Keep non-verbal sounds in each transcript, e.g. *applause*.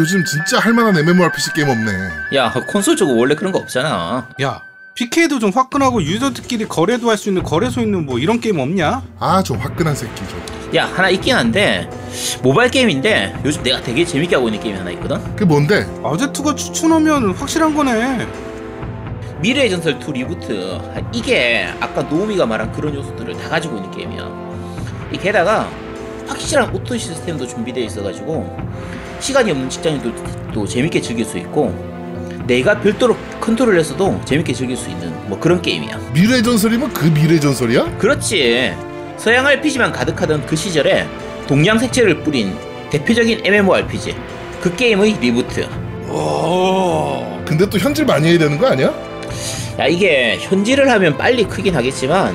아 요즘 진짜 할만한 MMORPG 게임 없네. 야 콘솔 쪽은 원래 그런 거 없잖아. 야 PK도 좀 화끈하고 유저들끼리 거래도 할 수 있는 거래소 있는 뭐 이런 게임 없냐? 아 저 화끈한 새끼 저. 야 하나 있긴 한데 모바일 게임인데 요즘 내가 되게 재밌게 하고 있는 게임이 하나 있거든. 그게 뭔데? 아제트가 추천하면 확실한 거네. 미르의 전설 2 리부트 이게 아까 노우미가 말한 그런 요소들을 다 가지고 있는 게임이야. 이 게다가 확실한 auto 시스템도 준비되어 있어가지고 시간이 없는 직장인들도 재밌게 즐길 수 있고 내가 별도로 컨트롤해서도 재밌게 즐길 수 있는 뭐 그런 게임이야. 미르의 전설이면 그 미르의 전설이야? 그렇지. 서양 RPG만 가득하던 그 시절에 동양 색채를 뿌린 대표적인 MMORPG. 그 게임의 reboot. 오. 근데 또 현질 많이 해야 되는 거 아니야? 야 이게 현질을 하면 빨리 크긴 하겠지만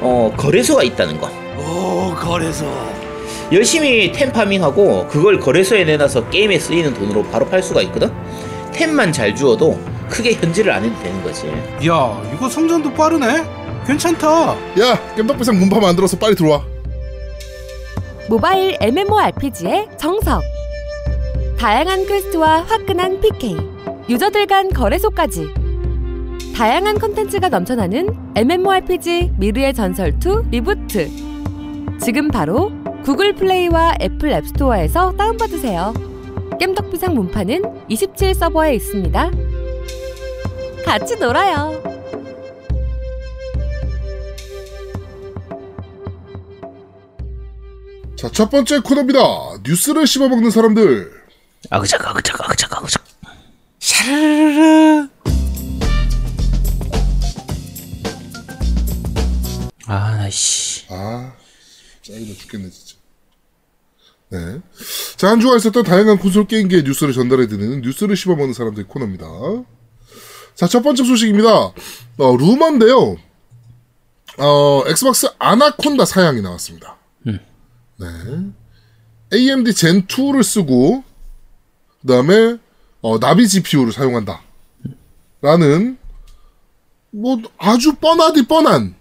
어 거래소가 있다는 거. 오 거래소. 열심히 템 farming하고 그걸 거래소에 내놔서 게임에 쓰이는 돈으로 바로 팔 수가 있거든. 템만 잘 주워도 크게 현질을 안 해도 되는 거지. 야 이거 성장도 빠르네. 괜찮다. 야 겜덕비상 문파 만들어서 빨리 들어와. 모바일 MMORPG의 정석. 다양한 퀘스트와 화끈한 PK, 유저들 간 거래소까지. 다양한 컨텐츠가 넘쳐나는 MMORPG 미르의 전설 2 리부트. 지금 바로 구글 플레이와 애플 앱스토어에서 다운받으세요. 겜덕비상 문파는 27 서버에 있습니다. 같이 놀아요. 자 첫 번째 코너입니다. 뉴스를 씹어먹는 사람들. 아그작 아그작 아그작 아그작. 샤르르르. 아씨. 아 짜증나 죽겠네 진짜. 네. 자, 한 주간 있었던 다양한 콘솔 게임계의 뉴스를 전달해드리는 뉴스를 씹어먹는 사람들 코너입니다. 자, 첫 번째 소식입니다. 어, 루머인데요. 어, 엑스박스 아나콘다 사양이 나왔습니다. 네. AMD Zen 2를 쓰고, 그 다음에, 어, Navi GPU를 사용한다. 라는, 뭐, 아주 뻔하디 뻔한,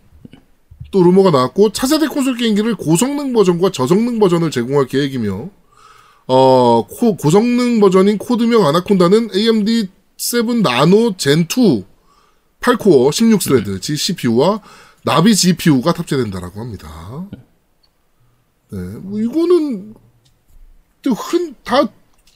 또 루머가 나왔고 차세대 콘솔 게임기를 고성능 버전과 저성능 버전을 제공할 계획이며 어 코- 고성능 버전인 코드명 아나콘다는 AMD 7 나노 Zen 2 8코어 16thread G CPU와 Navi GPU가 탑재된다라고 합니다. 네, 뭐 이거는 흔 다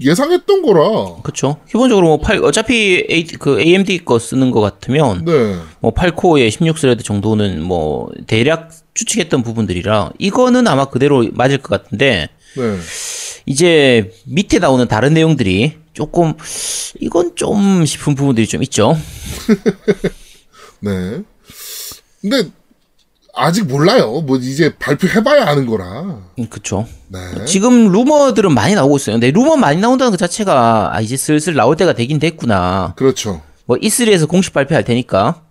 예상했던 거라. 그쵸. 기본적으로 뭐 팔, 어차피 A, 그 AMD 거 쓰는 거 같으면 네, 뭐 8코어에 16thread 정도는 뭐 대략 추측했던 부분들이라 이거는 아마 그대로 맞을 것 같은데 네. 이제 밑에 나오는 다른 내용들이 조금 이건 좀 싶은 부분들이 좀 있죠. *laughs* 네. 근데 아직 몰라요. 뭐 이제 발표해봐야 아는 거라. 음, 그쵸. 네. 지금 루머들은 많이 나오고 있어요. 근데 루머 많이 나온다는 것 자체가 아, 이제 슬슬 나올 때가 되긴 됐구나. 그렇죠. 뭐 E3에서 공식 발표할 테니까.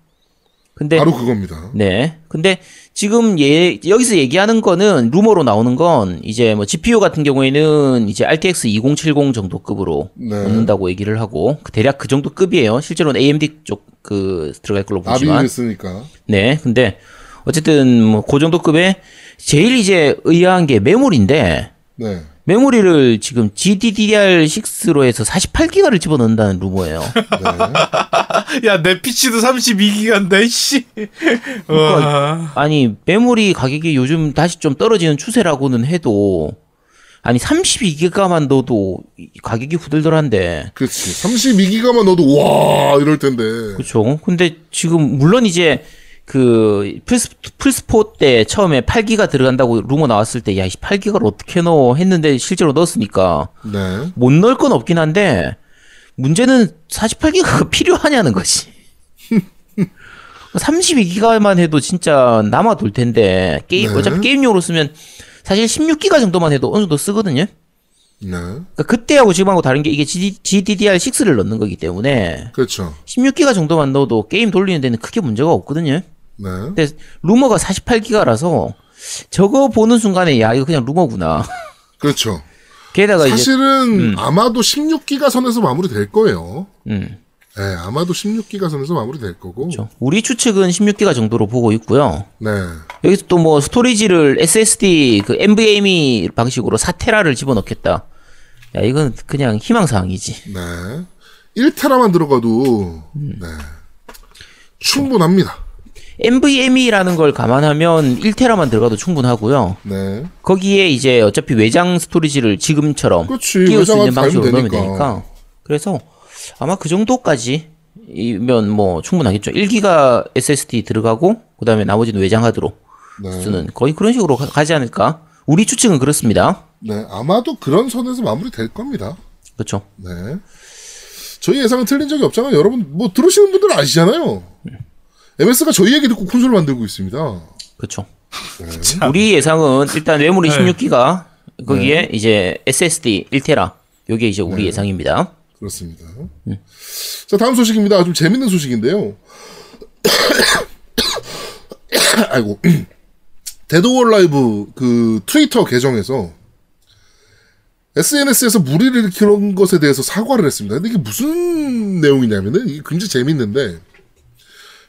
근데 바로 그겁니다. 네. 근데 지금 예, 여기서 얘기하는 거는 루머로 나오는 건 이제 뭐 GPU 같은 경우에는 이제 RTX 2070 정도 급으로 네. 얻는다고 얘기를 하고 그 대략 그 정도 급이에요. 실제로는 AMD 쪽 그 들어갈 걸로 보지만. 나비를 쓰니까. 네. 근데 어쨌든 뭐그 정도 급에 제일 이제 의아한 게 메모리인데 네. 메모리를 지금 GDDR6로 해서 48기가를 집어넣는다는 루머예요. *laughs* 야내 PC도 32기가인데 씨. 와. 아니 메모리 가격이 요즘 다시 좀 떨어지는 추세라고는 해도 아니 32기가만 넣어도 이 가격이 후들덜한데 그렇지. 32기가만 넣어도 와 이럴 텐데. 그렇죠. 근데 지금 물론 이제 그 플스 플스4 때 처음에 8기가 들어간다고 루머 나왔을 때 야 8기가를 어떻게 넣어 했는데 실제로 넣었으니까 네. 못 넣을 건 없긴 한데 문제는 48기가가 *laughs* 필요하냐는 거지. *laughs* 32기가만 해도 진짜 남아 돌 텐데 게임 네. 어차피 게임용으로 쓰면 사실 16기가 정도만 해도 어느 정도 쓰거든요. 네. 그러니까 그때하고 지금하고 다른 게 이게 GDDR6를 넣는 거기 때문에 그렇죠. 16기가 정도만 넣어도 게임 돌리는 데는 크게 문제가 없거든요. 네. 근데 루머가 48기가라서 저거 보는 순간에 야 이거 그냥 루머구나. 그렇죠. *laughs* 게다가 이제 사실은 아마도 16기가 선에서 마무리될 거예요. 음. 네, 아마도 16기가 선에서 마무리될 거고. 그렇죠. 우리 추측은 16기가 정도로 보고 있고요. 네. 여기서 또 뭐 스토리지를 SSD 그 NVMe 방식으로 4테라를 집어넣겠다. 야 이건 그냥 희망사항이지. 네. 1테라만 들어가도 네. 충분합니다. NVMe라는 걸 감안하면 1테라만 들어가도 충분하고요. 네. 거기에 이제 어차피 외장 스토리지를 지금처럼 그렇지. 끼울 수 있는 방식으로 넣으면 되니까. 되니까. 그래서 아마 그 정도까지면 뭐 충분하겠죠. 1기가 SSD 들어가고 그다음에 나머지는 외장 하드로 네. 쓰는 거의 그런 식으로 가- 가지 않을까. 우리 추측은 그렇습니다. 네. 아마도 그런 선에서 마무리될 겁니다. 그렇죠. 네. 저희 예상은 틀린 적이 없잖아요. 여러분 뭐 들으시는 분들은 아시잖아요. MS가 저희 얘기 듣고 콘솔 만들고 있습니다. 그렇죠. 네. *laughs* 우리 예상은 일단 메모리 네. 16기가 거기에 이제 SSD 1테라 요게 이제 네. 우리 예상입니다. 그렇습니다. 자, 다음 소식입니다. 좀 재밌는 소식인데요. *coughs* 아이고. *coughs* 데드월 라이브 그 트위터 계정에서 SNS에서 물의를 일으키는 것에 대해서 사과를 했습니다. 근데 이게 무슨 내용이냐면은 이게 굉장히 재밌는데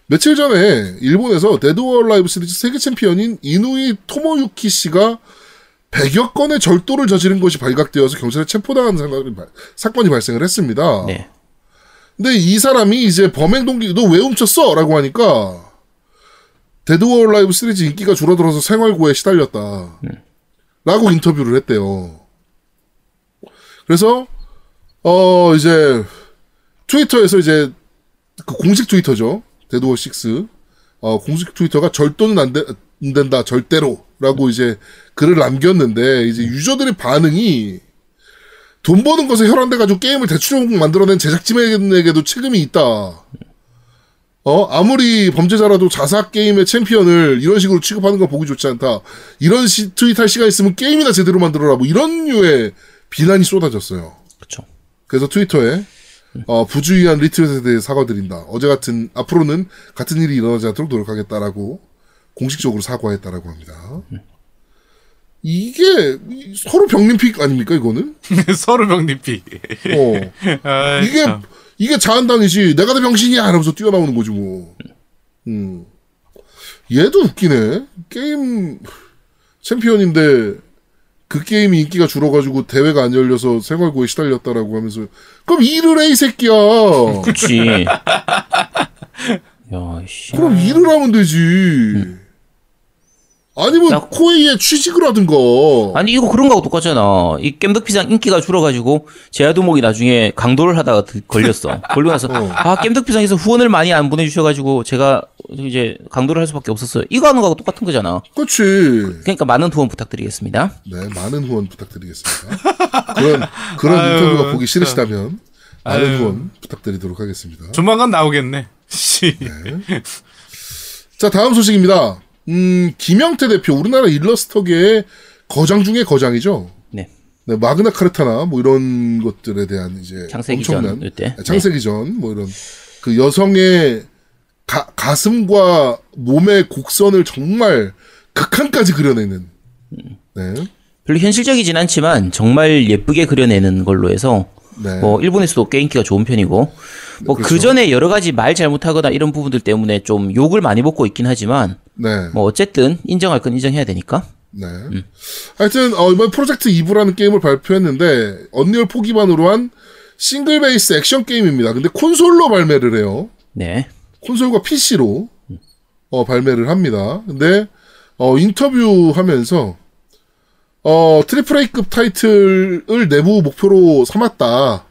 며칠 전에 일본에서 Dead or Alive 시리즈 세계 챔피언인 이누이 토모유키 씨가 100여 건의 절도를 저지른 것이 발각되어서 경찰에 체포당한 사건이, 발- 발생을 했습니다. 네. 근데 이 사람이 이제 범행 동기, 너 왜 훔쳤어? 라고 하니까, Dead or Alive 시리즈 인기가 줄어들어서 생활고에 시달렸다. 라고 인터뷰를 했대요. 그래서, 어, 이제, 트위터에서 이제, 그 공식 트위터죠. 데드워 6. 어, 공식 트위터가 절도는 안, 되, 안 된다, 절대로. 라고 이제 글을 남겼는데, 이제 유저들의 반응이, 돈 버는 것에 혈안돼 가지고 게임을 대출용 만들어낸 제작진에게도 책임이 있다. 어, 아무리 범죄자라도 자사 게임의 챔피언을 이런 식으로 취급하는 건 보기 좋지 않다. 이런 시, 트윗 할 시간 있으면 게임이나 제대로 만들어라. 뭐 이런 류의 비난이 쏟아졌어요. 그렇죠. 그래서 트위터에 어, 부주의한 리트윗에 대해 사과드린다. 어제 같은 앞으로는 같은 일이 일어나지 않도록 노력하겠다라고 공식적으로 사과했다라고 합니다. 이게 서로 병림픽 아닙니까 이거는? *laughs* 서로 병리피. 어. *laughs* 아이, 이게 참. 이게 자한당이지 내가 더 병신이야 하면서 뛰어나오는 거지 뭐. 음. 얘도 웃기네. 게임 챔피언인데 그 게임이 인기가 줄어가지고 대회가 안 열려서 생활고에 시달렸다라고 하면서 그럼 일을 해 이 새끼야. 그렇지. *laughs* 야, 씨. 그럼 일을 하면 되지. 아니면 나- 코에이에 취직을 하든가. 아니 이거 그런 거하고 똑같잖아. 이 겜덕비상 인기가 줄어가지고 제아도목이 나중에 강도를 하다가 드- 걸렸어. *laughs* 걸리고 나서 아 겜덕비상에서 후원을 많이 안 보내주셔가지고 제가 이제 강도를 할 수밖에 없었어요. 이거 하는 거하고 똑같은 거잖아. 그렇지. 그러니까 많은 후원 부탁드리겠습니다. 네, 많은 후원 부탁드리겠습니다. 그런 그런 아유, 인터뷰가 보기 싫으시다면 많은 아유. 후원 부탁드리도록 하겠습니다. 조만간 나오겠네. *laughs* 씨. 자, 다음 소식입니다. 음, 김영태 대표, 우리나라 일러스터계의 거장 중에 거장이죠. 네. 네, 마그나 카르타나 뭐 이런 것들에 대한 이제 엄청난 이때. 네, 창세기 전뭐 이런 그 여성의 가, 가슴과 몸의 곡선을 정말 극한까지 그려내는 네. 별로 현실적이진 않지만 정말 예쁘게 그려내는 걸로 해서 네. 뭐 일본에서도 꽤 인기가 좋은 편이고 뭐그 그렇죠. 전에 여러 가지 말 잘못하거나 이런 부분들 때문에 좀 욕을 많이 먹고 있긴 하지만 네. 뭐 어쨌든 인정할 건 인정해야 되니까 네. 하여튼 어, 이번 프로젝트 2부라는 게임을 발표했는데 언리얼 4 기반으로 한 싱글 베이스 액션 게임입니다. 근데 콘솔로 발매를 해요. 네 콘솔과 PC로 어, 발매를 합니다. 근데 어, 인터뷰하면서 어, 트리플 A급 타이틀을 내부 목표로 삼았다.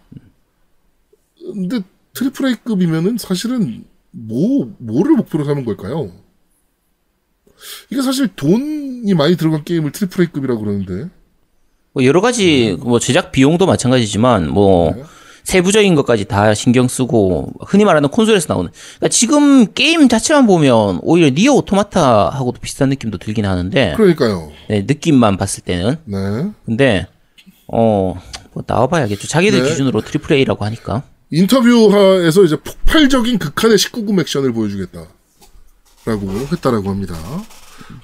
근데 트리플 A급이면은 사실은 뭐 뭐를 목표로 삼은 걸까요? 이게 사실 돈이 많이 들어간 게임을 트리플 A급이라고 그러는데 뭐 여러 가지 뭐 제작 비용도 마찬가지지만 뭐 세부적인 것까지 다 신경 쓰고 흔히 말하는 콘솔에서 나오는 그러니까 지금 게임 자체만 보면 오히려 NieR Automata하고도 비슷한 느낌도 들긴 하는데 그러니까요. 네, 느낌만 봤을 때는 네. 근데 어 뭐 나와봐야겠죠 자기들 네. 기준으로 트리플 A라고 하니까 인터뷰에서 이제 폭발적인 극한의 19금 액션을 보여주겠다. 라고 했다라고 합니다.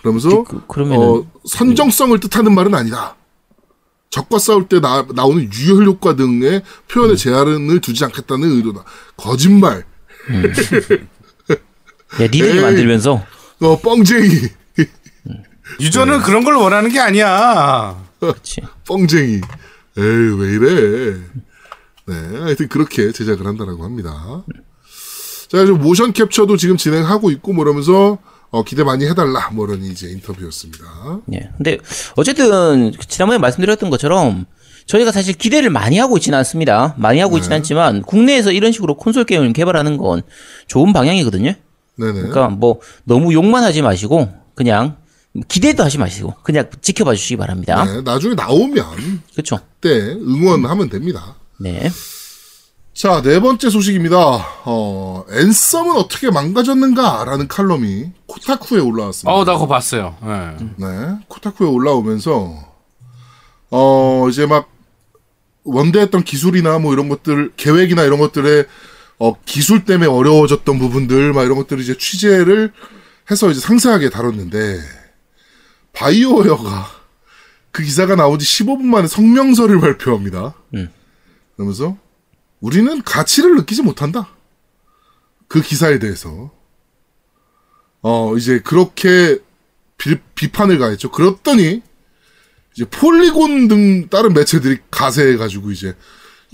그러면서, 그- 그러면은- 어, 선정성을 뜻하는 말은 아니다. 적과 싸울 때 나, 나오는 유혈 효과 등의 표현에 제한을 두지 않겠다는 의도다. 거짓말. 야 니들이 에이. 만들면서 어, 뻥쟁이. 유저는 그런 걸 원하는 게 아니야. 그렇지 뻥쟁이. 에이, 왜 이래. 네, 하여튼 그렇게 제작을 한다라고 합니다. 자, 지금 모션 캡처도 지금 진행하고 있고, 뭐 이러면서, 어, 기대 많이 해달라. 뭐 이런 이제 인터뷰였습니다. 예. 근데 어쨌든 지난번에 말씀드렸던 것처럼 저희가 사실 기대를 많이 하고 있지는 않습니다. 많이 하고 있지는 않지만 국내에서 이런 식으로 콘솔 게임을 개발하는 건 좋은 방향이거든요. 네네. 그러니까 뭐 너무 욕만 하지 마시고 그냥 기대도 하지 마시고 그냥 지켜봐 주시기 바랍니다. 네, 나중에 나오면, 그렇죠. 그때 응원하면 됩니다. 네. 자, 네 번째 소식입니다. 어, 앤썸은 어떻게 망가졌는가 라는 칼럼이 코타쿠에 올라왔습니다. 어, 나 그거 봤어요. 예. 네, 코타쿠에 올라오면서 어 이제 막 원대했던 기술이나 뭐 이런 것들 계획이나 이런 것들의 어 기술 때문에 어려워졌던 부분들 막 이런 것들을 이제 취재를 해서 이제 상세하게 다뤘는데 바이오웨어가 그 기사가 나온 지 15분 만에 성명서를 *laughs* 발표합니다. 음. 그러면서 우리는 가치를 느끼지 못한다. 그 기사에 대해서 어 이제 그렇게 비, 비판을 가했죠. 그랬더니 이제 폴리곤 등 다른 매체들이 가세해가지고 이제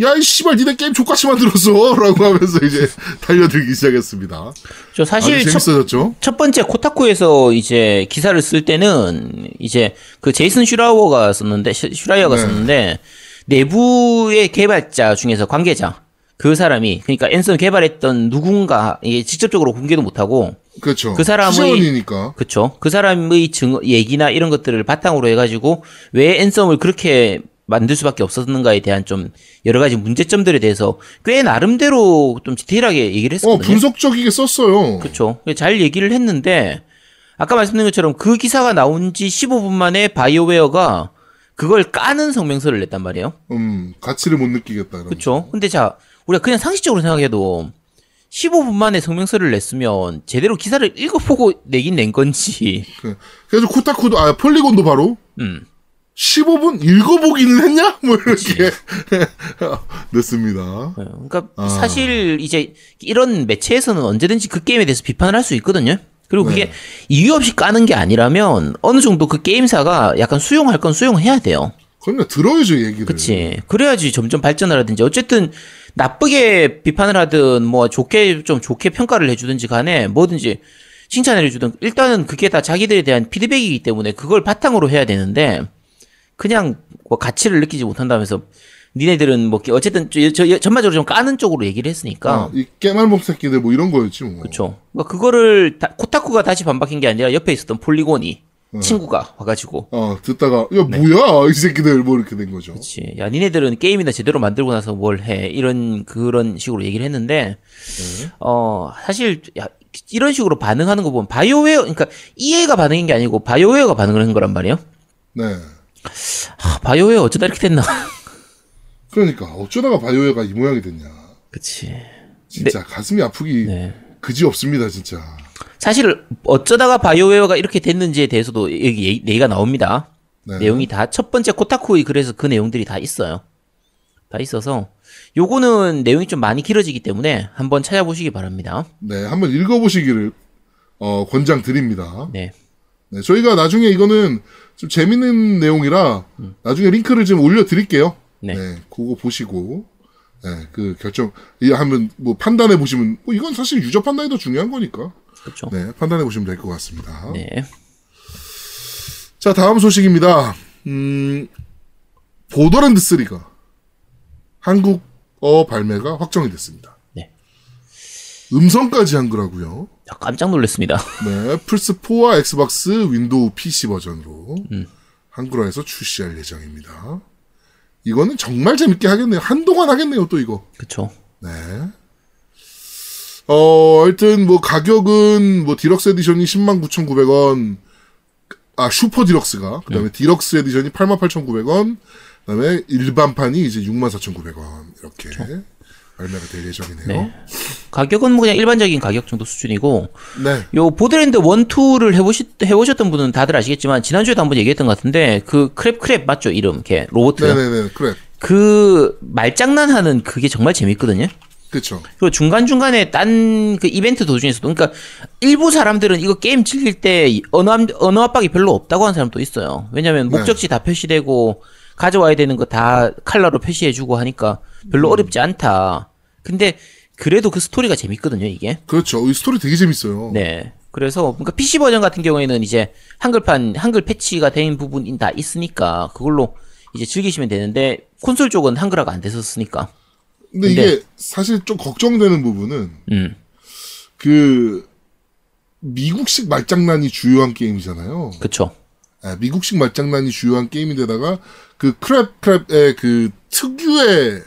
야 이 씨발 니네 게임 족같이 만들었어 라고 *laughs* 하면서 이제 달려들기 시작했습니다. 저 사실 아주 첫, 재밌어졌죠. 첫 번째 코타쿠에서 이제 기사를 쓸 때는 이제 그 제이슨 슈라워가 썼는데 슈- 슈라이어가 네. 썼는데 내부의 개발자 중에서 관계자 그 사람이 그러니까 Anthem 개발했던 누군가 이게 직접적으로 공개도 못하고 그렇죠. 그 사람의- 그쵸 그 사람의 증 얘기나 이런 것들을 바탕으로 해가지고 왜 Anthem을 그렇게 만들 수밖에 없었는가에 대한 좀 여러 가지 문제점들에 대해서 꽤 나름대로 좀 디테일하게 얘기를 어 했었거든요. 분석적이게 썼어요. 그렇죠. 잘 얘기를 했는데 아까 말씀드린 것처럼 그 기사가 나온 지 15분 만에 바이오웨어가 그걸 까는 성명서를 냈단 말이에요. 음 가치를 못 느끼겠다. 그렇죠. 근데 자 우리가 그냥 상식적으로 생각해도 15분 만에 성명서를 냈으면 제대로 기사를 읽어보고 내긴 낸 건지. 그- 그래서 코타쿠도 아 폴리곤도 바로 음. 15분 읽어보기는 했냐? 뭐 이렇게 *laughs* 냈습니다. 그러니까 아. 사실 이제 이런 매체에서는 언제든지 그 게임에 대해서 비판을 할 수 있거든요. 그리고 그게 네. 이유 없이 까는 게 아니라면 어느 정도 그 게임사가 약간 수용할 건 수용해야 돼요. 그러니까 들어야죠 얘기를. 그치. 그래야지 점점 발전을 하든지. 어쨌든 나쁘게 비판을 하든 뭐 좋게 좀 좋게 평가를 해주든지 간에 뭐든지 칭찬을 해주든 일단은 그게 다 자기들에 대한 피드백이기 때문에 그걸 바탕으로 해야 되는데 그냥 뭐 가치를 느끼지 못한다면서 니네들은 뭐 어쨌든 저, 저- 전반적으로 좀 까는 쪽으로 얘기를 했으니까 아, 이 깨말목 새끼들 뭐 이런 거였지 뭐. 그쵸. 그러니까 그거를 다- 코타쿠가 다시 반박한 게 아니라 옆에 있었던 폴리곤이 친구가 와가지고 어 듣다가 야 네. 뭐야 이 새끼들 뭐 이렇게 된 거죠. 그치. 야, 니네들은 게임이나 제대로 만들고 나서 뭘 해. 이런, 그런 식으로 얘기를 했는데, 어, 사실, 야, 이런 식으로 반응하는 거 보면, 바이오웨어, 그러니까, EA가 반응인 게 아니고, 바이오웨어가 반응을 한 거란 말이에요. 네. 하, 바이오웨어 어쩌다 이렇게 됐나. *laughs* 그러니까 어쩌다가 바이오웨어가 이 모양이 됐냐. 그치. 진짜 가슴이 아프기 네. 그지 없습니다 진짜. 사실, 어쩌다가 바이오웨어가 이렇게 됐는지에 대해서도 여기 얘기- 얘기가 나옵니다. 네. 내용이 다, 첫 번째 코타쿠의 글에서 그 내용들이 다 있어요. 다 있어서, 요거는 내용이 좀 많이 길어지기 때문에 한번 찾아보시기 바랍니다. 네 한번 읽어보시기를 어, 권장 드립니다. 네. 네, 저희가 나중에 이거는 좀 재밌는 내용이라 나중에 링크를 좀 올려드릴게요. 네. 네, 그거 보시고 네, 그 결정 이 하면 뭐 판단해 보시면 뭐 이건 사실 유저 판단이 더 중요한 거니까 그렇죠. 네 판단해 보시면 될 것 같습니다. 네. 자 다음 소식입니다. 음, 보더랜드 3가 한국어 발매가 확정이 됐습니다. 네. 음성까지 한 거라고요. 야, 깜짝 놀랐습니다. 네, 플스 4와 Xbox Windows PC 버전으로 음. 한글화해서 출시할 예정입니다. 이거는 정말 재밌게 하겠네요. 한동안 하겠네요, 또 이거. 그쵸. 네. 어, 하여튼 뭐 가격은 뭐 deluxe edition이 109,900원, 아 super deluxe가 네. 그다음에 deluxe edition이 88,900원, 그 다음에 일반판이 이제 64,900원 이렇게 발매가 될 예정이네요. 네. 가격은 뭐 그냥 일반적인 가격 정도 수준이고, 네. 요 Borderlands 1, 2를 해보시, 해보셨던 분은 다들 아시겠지만, 지난주에도 한번 얘기했던 것 같은데, 그 Claptrap 맞죠? 이름, 걔, 로봇. 네네네. 그래. 그 말장난하는 그게 정말 재밌거든요. 그쵸. 그리고 중간중간에 딴 그 이벤트 도중에서도, 그러니까 일부 사람들은 이거 게임 즐길 때 언어, 압- 언어 압박이 별로 없다고 하는 사람도 있어요. 왜냐면 네. 목적지 다 표시되고, 가져와야 되는 거 다 칼라로 표시해주고 하니까 별로 어렵지 않다. 근데 그래도 그 스토리가 재밌거든요, 이게. 그렇죠. 이 스토리 되게 재밌어요. 네. 그래서 그러니까 PC 버전 같은 경우에는 이제 한글판 한글 패치가 된 부분이 다 있으니까 그걸로 이제 즐기시면 되는데 콘솔 쪽은 한글화가 안 됐었으니까. 근데 이게 사실 좀 걱정되는 부분은 음. 그 미국식 말장난이 주요한 게임이잖아요. 그쵸. 아, 미국식 말장난이 주요한 게임인데다가 그 크랩 크랩의 그 특유의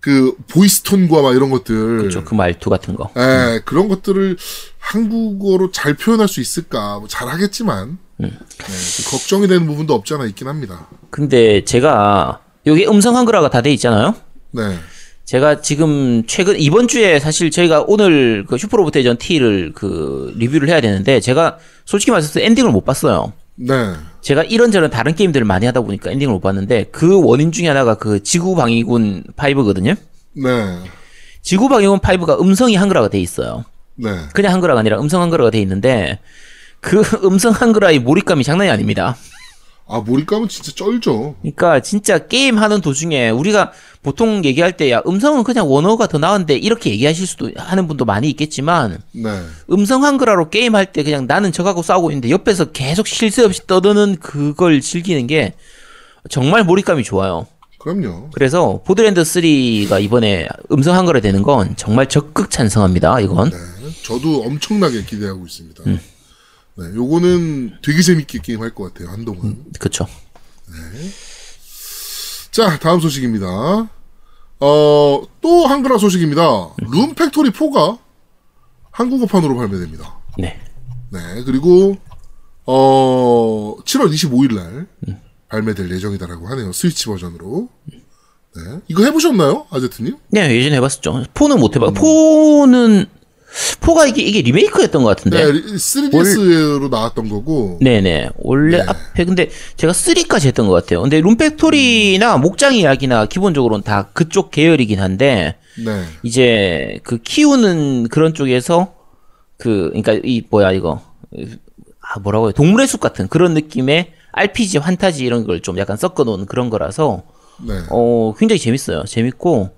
그 보이스톤과 막 이런 것들 그쵸. 그 말투 같은 거. 예, 그런 것들을 한국어로 잘 표현할 수 있을까? 뭐 잘하겠지만 네, 그 걱정이 되는 부분도 없지 않아 있긴 합니다. 근데 제가 여기 음성 한글화가 다 돼 있잖아요. 네, 제가 지금 최근 이번 주에 사실 저희가 오늘 그 슈퍼로봇 대전 T를 그 리뷰를 해야 되는데 제가 솔직히 말해서 엔딩을 못 봤어요. 네, 제가 이런저런 다른 게임들을 많이 하다 보니까 엔딩을 못 봤는데 그 원인 중에 하나가 그 지구 방위군 5거든요. 네, 지구 방위군 5가 음성이 한글화가 돼 있어요. 네. 그냥 한글화가 아니라 음성 한글화가 돼 있는데 그 *laughs* 음성 한글화의 몰입감이 장난이 아닙니다. 아 몰입감은 진짜 쩔죠. 그러니까 진짜 게임 하는 도중에 우리가 보통 얘기할 때 야 음성은 그냥 원어가 더 나은데 이렇게 얘기하실 수도 하는 분도 많이 있겠지만 네, 음성 한글화로 게임 할 때 그냥 나는 저하고 싸우고 있는데 옆에서 계속 쉴새 없이 떠드는 그걸 즐기는 게 정말 몰입감이 좋아요. 그럼요. 그래서 보드랜드 3가 이번에 음성 한글화 되는 건 정말 적극 찬성합니다. 이건 네, 저도 엄청나게 기대하고 있습니다. 네, 요거는 되게 재밌게 게임 할 것 같아요 한동안. 그쵸. 자, 다음 소식입니다. 어, 또 한글화 소식입니다. Rune Factory 4가 한국어판으로 발매됩니다. 네. 네, 그리고, 어, 7월 25일 날 발매될 예정이다라고 하네요. 스위치 버전으로. 네. 이거 해보셨나요? 아제트님? 네 예전에 해봤었죠. 4는 못 해봐. 4는 4가 이게 이게 리메이크였던 것 같은데. 네, 3DS로 나왔던 거고. 네네. 원래 네. 앞에, 근데 제가 3까지 했던 것 같아요. 근데 Rune Factory나 목장 이야기나 기본적으로는 다 그쪽 계열이긴 한데, 네. 이제 그 키우는 그런 쪽에서 그, 그니까 이, 뭐야, 이거. 아, 뭐라고 해요. 동물의 숲 같은 그런 느낌의 RPG, 환타지 이런 걸 좀 약간 섞어 놓은 그런 거라서, 네. 어, 굉장히 재밌어요. 재밌고,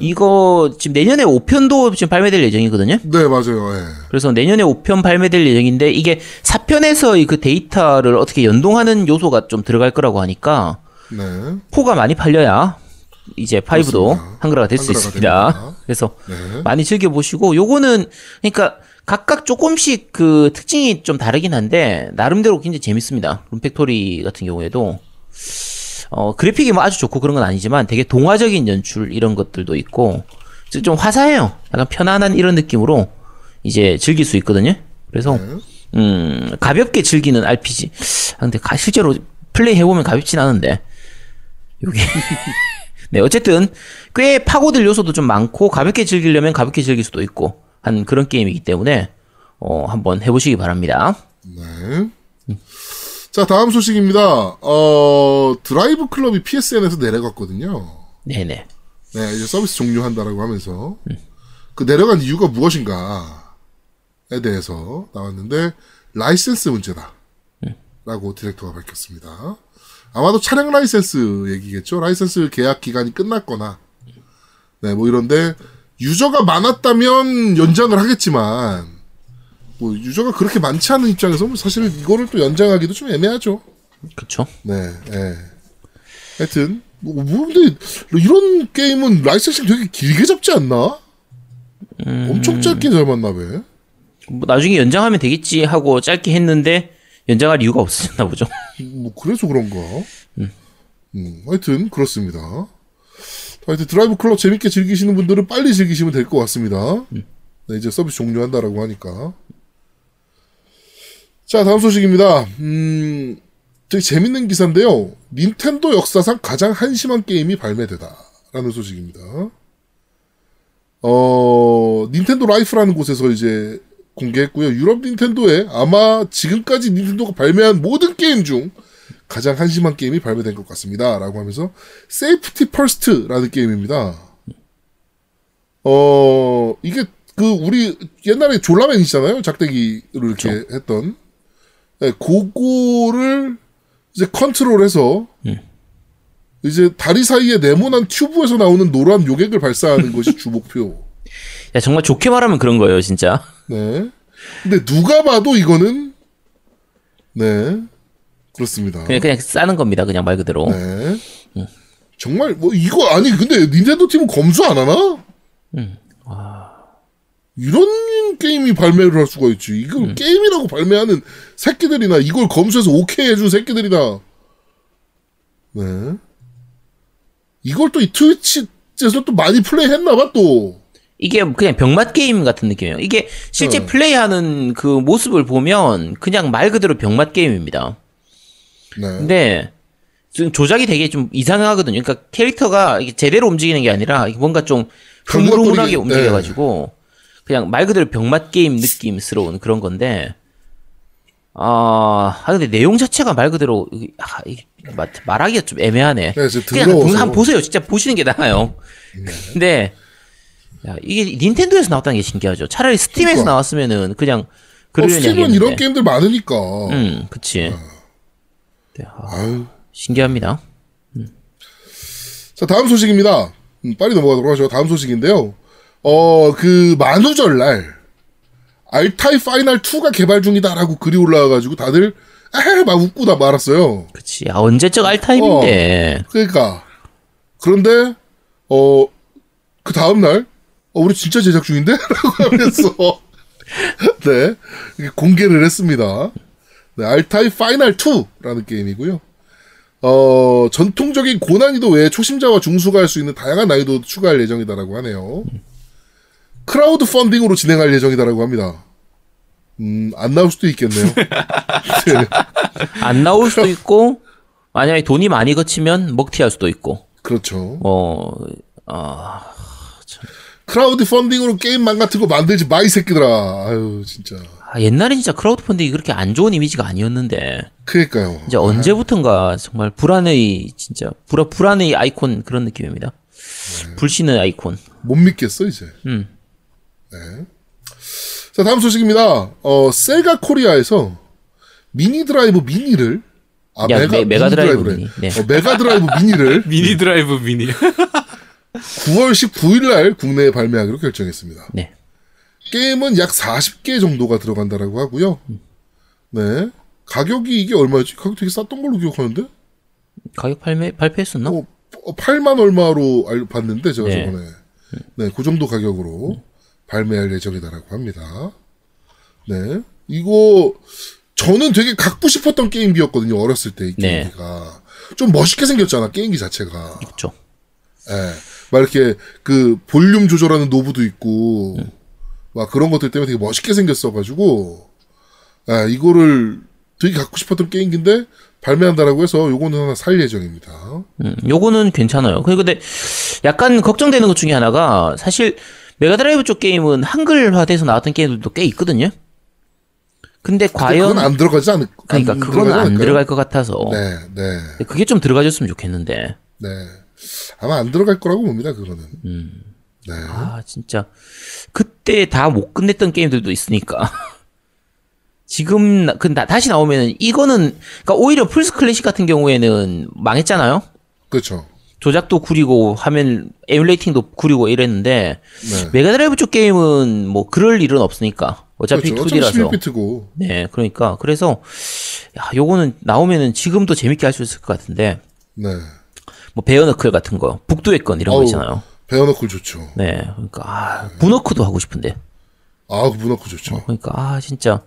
이거 지금 내년에 5편도 지금 발매될 예정이거든요. 네, 맞아요. 예. 그래서 내년에 5편 발매될 예정인데 이게 4편에서 그 데이터를 어떻게 연동하는 요소가 좀 들어갈 거라고 하니까 네. 4가 많이 팔려야 이제 5도 그렇습니다. 한글화가 될 수 있습니다. 됩니다. 그래서 네. 많이 즐겨 보시고 요거는 그러니까 각각 조금씩 그 특징이 좀 다르긴 한데 나름대로 굉장히 재밌습니다. 룸팩토리 같은 경우에도 어 그래픽이 뭐 아주 좋고 그런 건 아니지만 되게 동화적인 연출 이런 것들도 있고 좀- 좀 화사해요. 약간 편안한 이런 느낌으로 이제 즐길 수 있거든요. 그래서 음 가볍게 즐기는 RPG. 아, 근데 가- 실제로 플레이 해보면 가볍진 않은데 요게 *laughs* 네 어쨌든 꽤 파고들 요소도 좀 많고 가볍게 즐기려면 가볍게 즐길 수도 있고 한 그런 게임이기 때문에 어 한번 해보시기 바랍니다. 네. 자, 다음 소식입니다. 어, 드라이브 클럽이 PSN에서 내려갔거든요. 네네. 네, 이제 서비스 종료한다라고 하면서 그 내려간 이유가 무엇인가에 대해서 나왔는데 라이센스 문제다라고 디렉터가 밝혔습니다. 아마도 차량 라이센스 얘기겠죠. 라이센스 계약 기간이 끝났거나 네, 뭐 이런데 유저가 많았다면 연장을 하겠지만 뭐 유저가 그렇게 많지 않은 입장에서 뭐 사실 이거를 또 연장하기도 좀 애매하죠. 그쵸. 네, 예. 하여튼, 뭐, 뭐, 근데, 이런 게임은 licensing 되게 길게 잡지 않나? 엄청 짧게 잡았나 봐. 뭐 나중에 연장하면 되겠지 하고 짧게 했는데 연장할 이유가 없으셨나 보죠. 뭐, 그래서 그런가? 음, 하여튼, 그렇습니다. 하여튼, 드라이브 클럽 재밌게 즐기시는 분들은 빨리 즐기시면 될 것 같습니다. 네, 이제 서비스 종료한다라고 하니까. 자, 다음 소식입니다. 음, 되게 재밌는 기사인데요. 닌텐도 역사상 가장 한심한 게임이 발매되다. 라는 소식입니다. 어, Nintendo Life라는 곳에서 이제 공개했고요. 유럽 닌텐도에 아마 지금까지 닌텐도가 발매한 모든 게임 중 가장 한심한 게임이 발매된 것 같습니다. 라고 하면서 Safety First라는 게임입니다. 어, 이게 그 우리 옛날에 졸라맨 있잖아요. 작대기를 이렇게 했던. 네, 그거를 이제 컨트롤해서 이제 다리 사이에 네모난 튜브에서 나오는 노란 요객을 발사하는 것이 *laughs* 주 목표. 야 정말 좋게 말하면 그런 거예요 진짜. 네. 근데 누가 봐도 이거는 네 그렇습니다. 그냥 그냥 싸는 겁니다 그냥 말 그대로. 네. 정말 뭐 이거 아니 근데 닌텐도 팀은 검수 안 하나? 음. 이런 게임이 발매를 할 수가 있지. 이걸 게임이라고 발매하는 새끼들이나 이걸 검수해서 오케이 해준 새끼들이나. 네. 이걸 또 이 트위치에서 또 많이 플레이했나봐 또. 이게 그냥 병맛 게임 같은 느낌이에요. 이게 실제 네. 플레이하는 그 모습을 보면 그냥 말 그대로 병맛 게임입니다. 네. 근데 지금 조작이 되게 좀 이상하거든요. 그러니까 캐릭터가 제대로 움직이는 게 아니라 뭔가 좀 흐물흐물하게 병맛거리게, 움직여가지고 그냥 말 그대로 병맛 게임 느낌스러운 그런 건데 아, 아 근데 내용 자체가 말 그대로 아, 말하기가 좀 애매하네. 네, 그냥. 한번 보세요. 진짜 보시는 게 나아요. 근데 야, 이게 닌텐도에서 나왔다는 게 신기하죠. 차라리 스팀에서 그러니까. 나왔으면 그냥 어, 스팀은. 이런 게임들 많으니까. 음, 그치. 네, 아, 아유. 신기합니다. 자, 다음 소식입니다. 음, 빨리 넘어가도록 하죠. 다음 소식인데요. 어, 그, 만우절 날, R-Type Final 2가 개발 중이다라고 글이 올라와가지고 다들, 에헤, 막 웃고 다 말았어요. 그치. 아, 언제적 R-Type인데. 그러니까. 그런데, 어, 그 다음날, 어, 우리 진짜 제작 중인데? *laughs* 라고 하면서, *laughs* 네, 공개를 했습니다. 네, R-Type Final 2라는 게임이고요. 어, 전통적인 고난이도 외에 초심자와 중수가 할 수 있는 다양한 난이도 추가할 예정이다라고 하네요. 크라우드 펀딩으로 진행할 예정이다라고 합니다. 음, 안 나올 수도 있겠네요. *laughs* 네, 안 나올 수도 있고, 만약에 돈이 많이 걷히면 먹튀할 수도 있고, 그렇죠. 뭐, 아, 크라우드 펀딩으로 게임만 같은 거 만들지 마, 이 새끼들아. 아유, 진짜. 아, 옛날에 진짜 크라우드 펀딩이 그렇게 안 좋은 이미지가 아니었는데, 그니까요. 이제 언제부턴가 정말 불안의, 진짜, 불, 불안의 아이콘 그런 느낌입니다. 불신의 아이콘. 못 믿겠어, 이제. 음. 네. 자, 다음 소식입니다. 어, 세가 코리아에서 미니 드라이브 미니를, 아, 야, 메가, 메- 메가 미니 드라이브. 미니. 네. 어, 메가 드라이브 미니를 *laughs* 미니 드라이브 미니. *laughs* 9월 19일 날 국내에 발매하기로 결정했습니다. 네. 게임은 약 40개 정도가 들어간다라고 하고요. 네. 가격이 이게 얼마였지? 가격 되게 쌌던 걸로 기억하는데? 가격 발매, 발표했었나? 어, 어, 8만 얼마로 알, 봤는데 제가 네. 저번에 네, 그 정도 가격으로 발매할 예정이다라고 합니다. 네, 이거 저는 되게 갖고 싶었던 게임기였거든요. 어렸을 때이 네. 게임기가 좀 멋있게 생겼잖아 게임기 자체가. 그쵸. 예, 막 이렇게 그 볼륨 조절하는 노브도 있고 막 그런 것들 때문에 되게 멋있게 생겼어가지고 예, 이거를 되게 갖고 싶었던 게임기인데 발매한다라고 해서 요거는 하나 살 예정입니다. 음, 요거는 괜찮아요. 그리고 근데 약간 걱정되는 것 중에 하나가 사실 메가드라이브 쪽 게임은 한글화돼서 나왔던 게임들도 꽤 있거든요. 근데 과연 그건 안 들어가지 않을 그러니까 들어가지 안? 들어갈 것 같아서 네, 네, 그게 좀 들어가줬으면 좋겠는데 네. 아마 안 들어갈 거라고 봅니다. 그거는. 네. 아 진짜 그때 다 못 끝냈던 게임들도 있으니까 *laughs* 지금 나- 그 나- 다시 나오면은 이거는 그러니까 오히려 플스 클래식 같은 경우에는 망했잖아요. 그렇죠. 조작도 구리고 화면 emulating도 구리고 이랬는데 네. 메가드라이브 쪽 게임은 뭐 그럴 일은 없으니까 어차피 그렇죠. 2D라서 11비트고. 네 그러니까 그래서 야 요거는 나오면은 지금도 재밌게 할 수 있을 것 같은데 네. 뭐 베어너클 같은 거 북두의 권 이런 거 어우, 있잖아요 베어너클 좋죠. 네 그러니까 아, 분어크도 하고 싶은데 아, 그 문어크 좋죠. 그러니까 아 진짜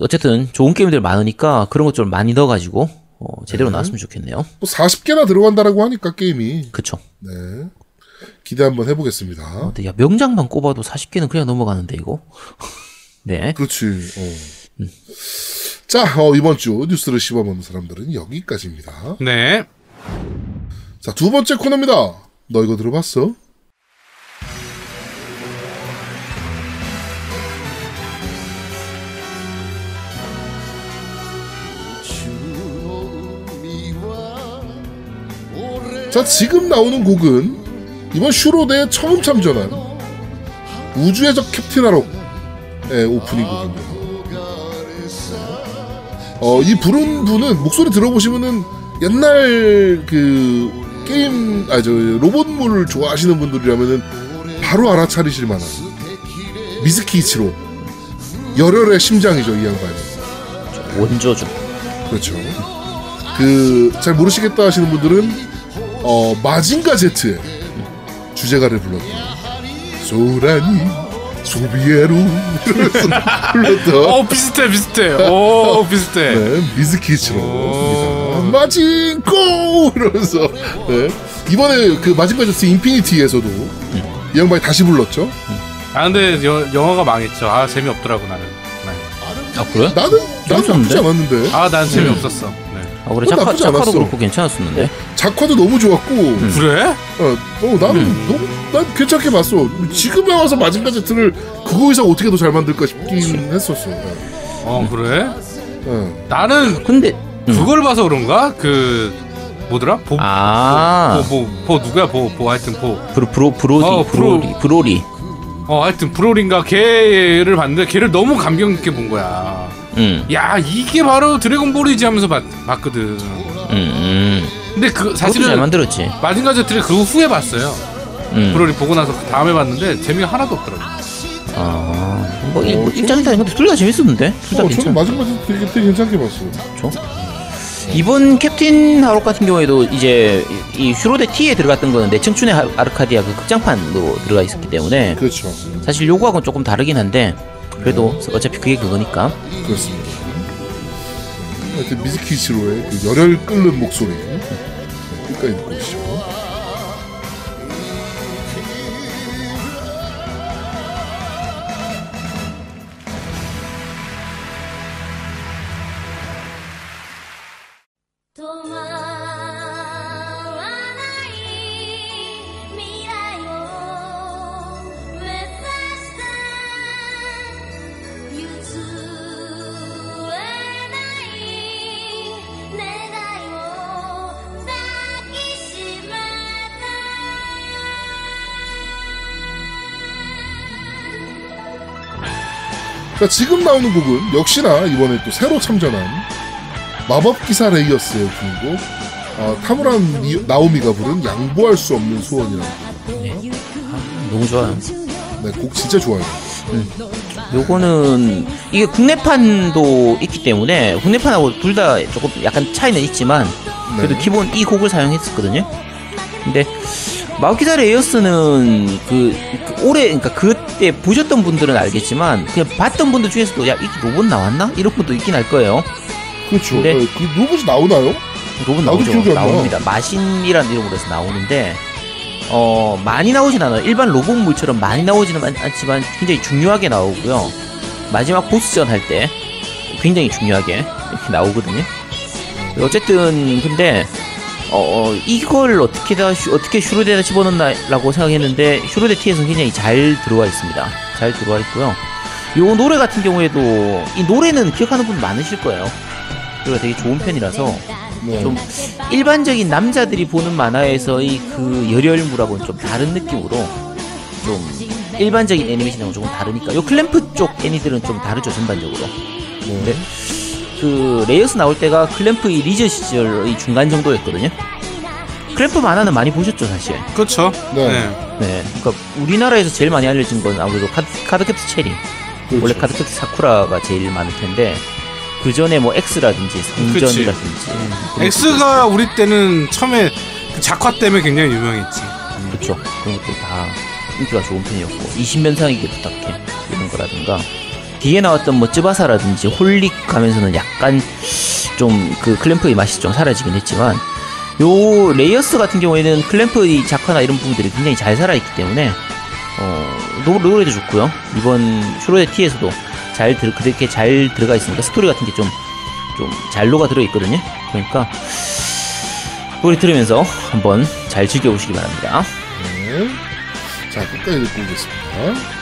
어쨌든 좋은 게임들 많으니까 그런 것 좀 많이 넣어가지고 어, 제대로 나왔으면 좋겠네요 뭐 40개나 들어간다라고 하니까 게임이. 그쵸 네. 기대 한번 해보겠습니다. 근데 야 명장만 꼽아도 40개는 그냥 넘어가는데 이거 *laughs* 네 그렇지. 어. 자, 어, 이번 주 뉴스를 씹어먹는 사람들은 여기까지입니다. 네. 자, 두 번째 코너입니다. 너 이거 들어봤어? 자, 지금 나오는 곡은 이번 슈로데에 처음 참전한 우주의 적 캡틴 하록의 오프닝 곡입니다. 어, 이 부른 분은 목소리 들어보시면은 옛날 그 게임 아저 로봇물을 좋아하시는 분들이라면은 바로 알아차리실 만한 미즈키 이치로 열혈의 심장이죠 이 양반이 원조죠. 그렇죠 그 잘 모르시겠다 하시는 분들은 어 마징가 제트의 주제가를 불렀던 소라니 소비에로 불렀던 어 비슷해 비슷해. 오 비슷해. 네, 미즈키치로 오. 마징고 이러면서 네. 이번에 그 마징가 제트 인피니티에서도 이 양반이 다시 불렀죠. 아 근데 여, 영화가 망했죠. 아 재미없더라고 나는. 네. 아 그래? 나는 나는 재밌었는데? 나쁘지 않았는데 아 난 재미없었어. 네. 아 그래 작화, 나쁘지 작화도 않았어. 그렇고 괜찮았었는데. 작화도 너무 좋았고 그래? 어, 어, 나는 너무 난 괜찮게 봤어. 지금에 와서 마징가 제트를 그거 이상 어떻게 더 잘 만들까 싶긴 했었어. 네. 어 그래? 네. 나는 근데 음. 그걸 봐서 그런가? 그 뭐더라? 보, 아 보, 보, 보, 누구야? 보, 보 하여튼 보. 브로 브로 브로디 어, 브로- 브로리 브로리. 어 하여튼 브롤인가 걔를 봤는데 걔를 너무 감격 있게 본 거야. 음, 야 이게 바로 드래곤볼이지 하면서 봤, 봤거든. 음, 음. 근데 그 그것도 잘 사실은 만들었지. 마징가 제트를 그 후에 봤어요. 음. 브롤이 보고 나서 그 다음에 봤는데 재미가 하나도 없더라고. 아, 뭐, 이, 어, 뭐 입장이다. 근데 둘다 재밌었는데? 둘다 어, 저는 제트 되게, 되게 괜찮게 봤어. 그렇죠? 이번 캡틴 하록 같은 경우에도 이제 이 슈로데 T에 들어갔던 거는 내 청춘의 하- 아르카디아 그 극장판으로 들어가 있었기 때문에 그렇죠. 사실 요구하고는 조금 다르긴 한데 그래도 어차피 그게 그거니까 그렇습니다. 하여튼 미즈키치로의 그 열혈 끓는 목소리 네, 끝까지 오시죠. 자, 지금 나오는 곡은 역시나 이번에 또 새로 참전한 마법기사 레이어스의 곡이고 어, 타무라 나- 나오미가 부른 양보할 수 없는 소원이라는 곡. 너무 좋아요. 네, 곡 진짜 좋아요. 요거는 이게 국내판도 있기 때문에 국내판하고 둘 다 조금 약간 차이는 있지만 그래도 네. 기본 이 곡을 사용했었거든요. 근데 마법기사 레이어스는 그, 그 올해 그러니까 그때 보셨던 분들은 알겠지만 그냥 봤던 분들 중에서도 야 이게 로봇 나왔나 이런 분도 있긴 할 거예요. 그렇죠. 네. 네, 그 로봇이 나오나요? 로봇 나오죠. 나. 나옵니다. 마신이라는 이름으로 해서 나오는데 어 많이 나오진 않아요. 일반 로봇물처럼 많이 나오지는 않- 않지만 굉장히 중요하게 나오고요. 마지막 보스전 할 때 굉장히 중요하게 이렇게 나오거든요. 어쨌든 근데 어, 어, 이걸 어떻게다 슈- 어떻게 슈로데다 집어넣나라고 생각했는데 슈로데 T에서는 굉장히 잘 들어와 있습니다. 잘 들어와 있고요. 요 노래 같은 경우에도 이 노래는 기억하는 분 많으실 거예요. 노래가 되게 좋은 편이라서 네. 좀 일반적인 남자들이 보는 만화에서의 그 열혈물하고는 좀 다른 느낌으로 좀 일반적인 애니메이션하고 조금 다르니까 요 클램프 쪽 애니들은 좀 다르죠 전반적으로 네. 네. 그 레이어스 나올 때가 클램프 이 리저 시절의 중간 정도였거든요 클램프 만화는 많이 보셨죠 사실 그렇죠. 네. 네. 네 그러니까 우리나라에서 제일 많이 알려진 건 아무래도 카드, 카드캡터 체리 그렇죠. 원래 카드캡터 사쿠라가 제일 많을 텐데 그 전에 뭐 X라든지 성전이라든지 X가 우리 때는 처음에 그 작화 때문에 굉장히 유명했지. 그렇죠. 그런 것들이 다 인기가 좋은 편이었고 20면상에게 부탁해 이런 거라든가 뒤에 나왔던 뭐 쯔바사라든지 홀릭 가면서는 약간 좀 그 클램프의 맛이 좀 사라지긴 했지만 요 레이어스 같은 경우에는 클램프의 작화나 이런 부분들이 굉장히 잘 살아있기 때문에 어 노, 노래도 좋고요 이번 슈로대 T에서도 잘 들, 그렇게 잘 들어가 있으니까 스토리 같은 게 좀 좀 잘 녹아 들어 있거든요 그러니까 노래 들으면서 한번 잘 즐겨보시기 바랍니다. 네. 자, 끝까지 듣고 오겠습니다.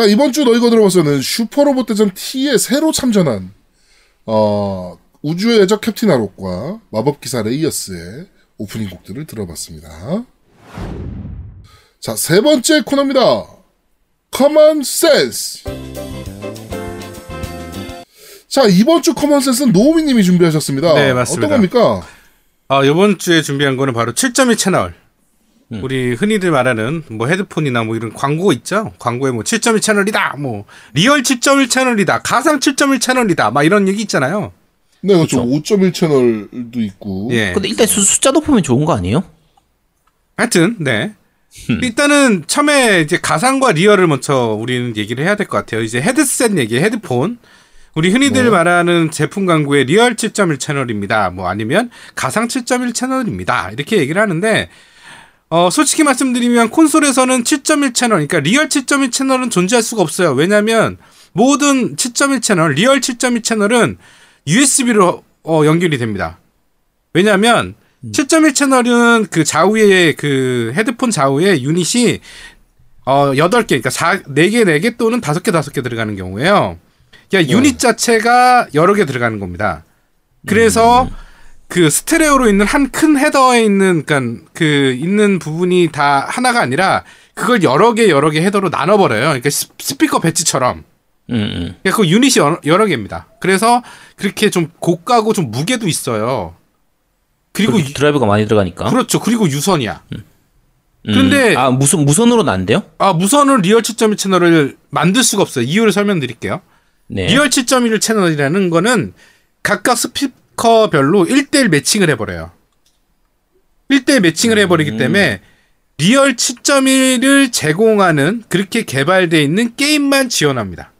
자, 이번 주 너희가 들어봤어는 슈퍼로봇 대전 T에 새로 참전한, 어, 우주해적 캡틴 하록과 마법기사 레이어스의 오프닝 곡들을 들어봤습니다. 자, 세 번째 코너입니다. Common sense. 자, 이번 주 common sense는 노우미 님이 준비하셨습니다. 네, 맞습니다. 어떤 겁니까? 아, 이번 주에 준비한 거는 바로 7.1 채널. 음. 우리 흔히들 말하는 뭐 헤드폰이나 뭐 이런 광고 있죠? 광고에 뭐 7.1 채널이다, 뭐 리얼 7.1 채널이다, 가상 7.1 채널이다, 막 이런 얘기 있잖아요. 네, 그렇죠. 5.1 채널도 있고. 예. 근데 일단 수, 숫자 높으면 좋은 거 아니에요? 하여튼, 네. 일단은 처음에 이제 가상과 리얼을 먼저 우리는 얘기를 해야 될 것 같아요. 이제 헤드셋 얘기, 헤드폰. 우리 흔히들 말하는 제품 광고의 리얼 7.1 채널입니다. 뭐 아니면 가상 7.1 채널입니다. 이렇게 얘기를 하는데 어, 솔직히 말씀드리면 콘솔에서는 7.1 채널, 그러니까 real 7.1 채널은 존재할 수가 없어요. 왜냐하면 모든 7.1 채널, real 7.1 채널은 USB로 어, 연결이 됩니다. 왜냐하면 7.1 채널은 그 좌우에 그 헤드폰 좌우에 유닛이 어 8개 그러니까 4, 4개 4개 또는 5개 5개 들어가는 경우에요. 그러니까 유닛 자체가 여러 개 들어가는 겁니다. 그래서 그 스테레오로 있는 한 큰 헤더에 있는 그러니까 그 있는 부분이 다 하나가 아니라 그걸 여러 개 여러 개 헤더로 나눠 버려요. 그러니까 스- 스피커 배치처럼. 음, 음. 그러니까 그 유닛이 여러, 여러 개입니다. 그래서 그렇게 좀 고가고 좀 무게도 있어요. 그리고 드라이브가 많이 들어가니까. 그렇죠. 그리고 유선이야. 음. 근데- 아 무선 무선으로는 안 돼요? 아, 무선은 real 7.1 채널을 만들 수가 없어요. 이유를 설명드릴게요. 네. real 7.1 채널이라는 거는 각각 스피커별로 1대1 matching을 해버려요. 1대1 matching을 음. 해버리기 때문에 real 7.1을 제공하는 그렇게 개발되어 있는 게임만 지원합니다.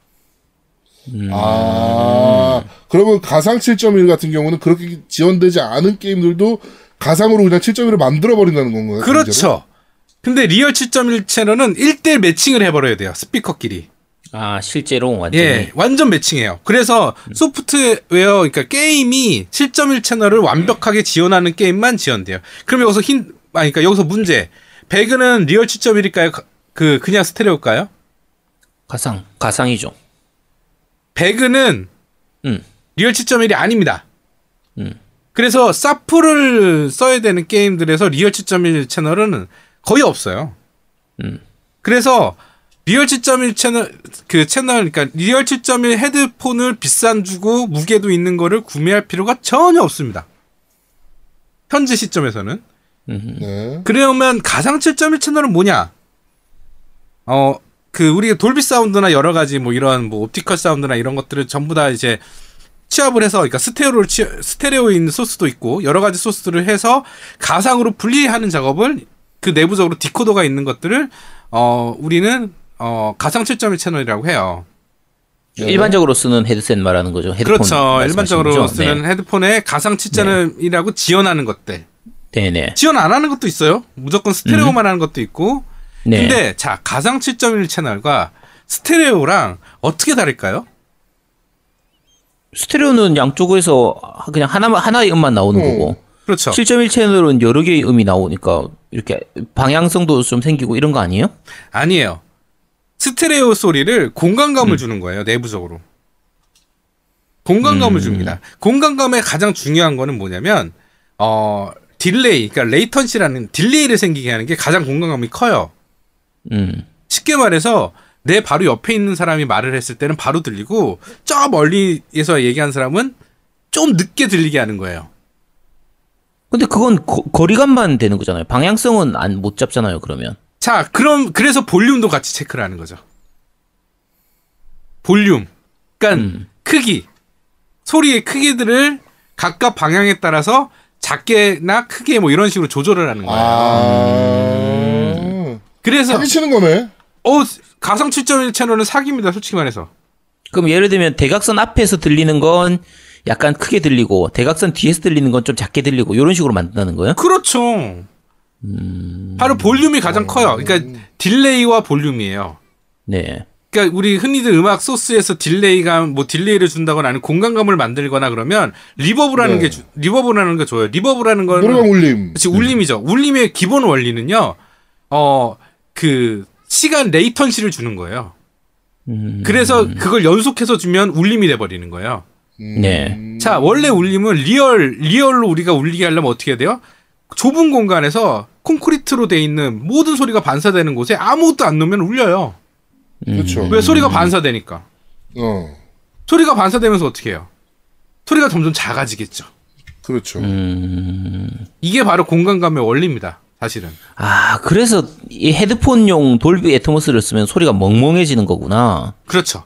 아, 그러면 가상 7.1 같은 경우는 그렇게 지원되지 않은 게임들도 가상으로 그냥 7.1을 만들어버린다는 건가요? 그렇죠. 근데 real 7.1 채널은 1대1 matching을 해버려야 돼요. 스피커끼리. 아 실제로 완전히. 예, 완전 matching해요. 그래서 소프트웨어, 그러니까 게임이 7.1 채널을 완벽하게 지원하는 게임만 지원돼요. 그럼 여기서 힌, 아, 그러니까 여기서 문제. 배그는 real 7.1일까요? 그, 그냥 스테레오일까요? 가상 가상이죠. 배그는 음. real 7.1이 아닙니다. 음. 그래서 사플을 써야 되는 게임들에서 real 7.1 채널은 거의 없어요. 음. 그래서 real 7.1 채널 그 채널 그러니까 real 7.1 헤드폰을 비싼 주고 무게도 있는 거를 구매할 필요가 전혀 없습니다. 현재 시점에서는 음. 네. 그러면 가상 7.1 채널은 뭐냐? 어, 그 우리가 돌비 사운드나 여러 가지 뭐 이런 뭐 optical 사운드나 이런 것들을 전부 다 이제 취합을 해서 그러니까 스테레오를 취, 스테레오에 있는 소스도 있고 여러 가지 소스들을 해서 가상으로 분리하는 작업을 그 내부적으로 디코더가 있는 것들을 어 우리는 어 가상 7.1 채널이라고 해요. 일반적으로 쓰는 헤드셋 말하는 거죠. 헤드폰 그렇죠. 일반적으로 거죠? 쓰는 헤드폰에 가상 7.1이라고 지원하는 것들. 네, 네. 지원 안 하는 것도 있어요. 무조건 스테레오만 하는 것도 있고 네. 근데 자 가상 7.1 채널과 스테레오랑 어떻게 다를까요? 스테레오는 양쪽에서 그냥 하나 하나의 음만 나오는 어. 거고 그렇죠. 7.1 채널은 여러 개의 음이 나오니까 이렇게 방향성도 좀 생기고 이런 거 아니에요? 아니에요. 스테레오 소리를 공간감을 음. 주는 거예요. 내부적으로. 공간감을 음. 줍니다. 공간감의 가장 중요한 거는 뭐냐면 어 delay, 그러니까 latency라는 delay를 생기게 하는 게 가장 공간감이 커요. 음. 쉽게 말해서 내 바로 옆에 있는 사람이 말을 했을 때는 바로 들리고 저 멀리에서 얘기한 사람은 좀 늦게 들리게 하는 거예요. 근데 그건 거, 거리감만 되는 거잖아요. 방향성은 안 못 잡잖아요. 그러면. 자, 그럼 그래서 볼륨도 같이 체크를 하는 거죠. 볼륨. 그러니까 음. 크기. 소리의 크기들을 각각 방향에 따라서 작게나 크게 뭐 이런 식으로 조절을 하는 거예요. 아. 그래서 사기치는 거네. 어 가상 7.1 채널은 사기입니다. 솔직히 말해서. 그럼 예를 들면 대각선 앞에서 들리는 건 약간 크게 들리고 대각선 뒤에서 들리는 건 좀 작게 들리고 이런 식으로 만든다는 거예요? 그렇죠. 바로 볼륨이 가장 커요. 그러니까 delay와 볼륨이에요. 네. 그러니까 우리 흔히들 음악 소스에서 delay가 뭐 delay를 준다거나 아니면 공간감을 만들거나 그러면 reverb라는 네. 게 주- reverb라는 게 좋아요. reverb라는 거는 노래방 울림. 그렇지 울림이죠. 울림의 기본 원리는요. 어 그 시간 latency를 주는 거예요. 음. 그래서 그걸 연속해서 주면 울림이 돼 버리는 거예요. 네. 자, 원래 울림은 real real로 우리가 울리게 하려면 어떻게 해야 돼요? 좁은 공간에서 콘크리트로 돼 있는 모든 소리가 반사되는 곳에 아무것도 안 놓으면 울려요. 그렇죠. 왜 소리가 반사되니까. 어, 소리가 반사되면서 어떻게 해요? 소리가 점점 작아지겠죠. 그렇죠. 음. 이게 바로 공간감의 원리입니다. 사실은. 아, 그래서 이 헤드폰용 돌비 애트모스를 쓰면 소리가 멍멍해지는 거구나. 그렇죠.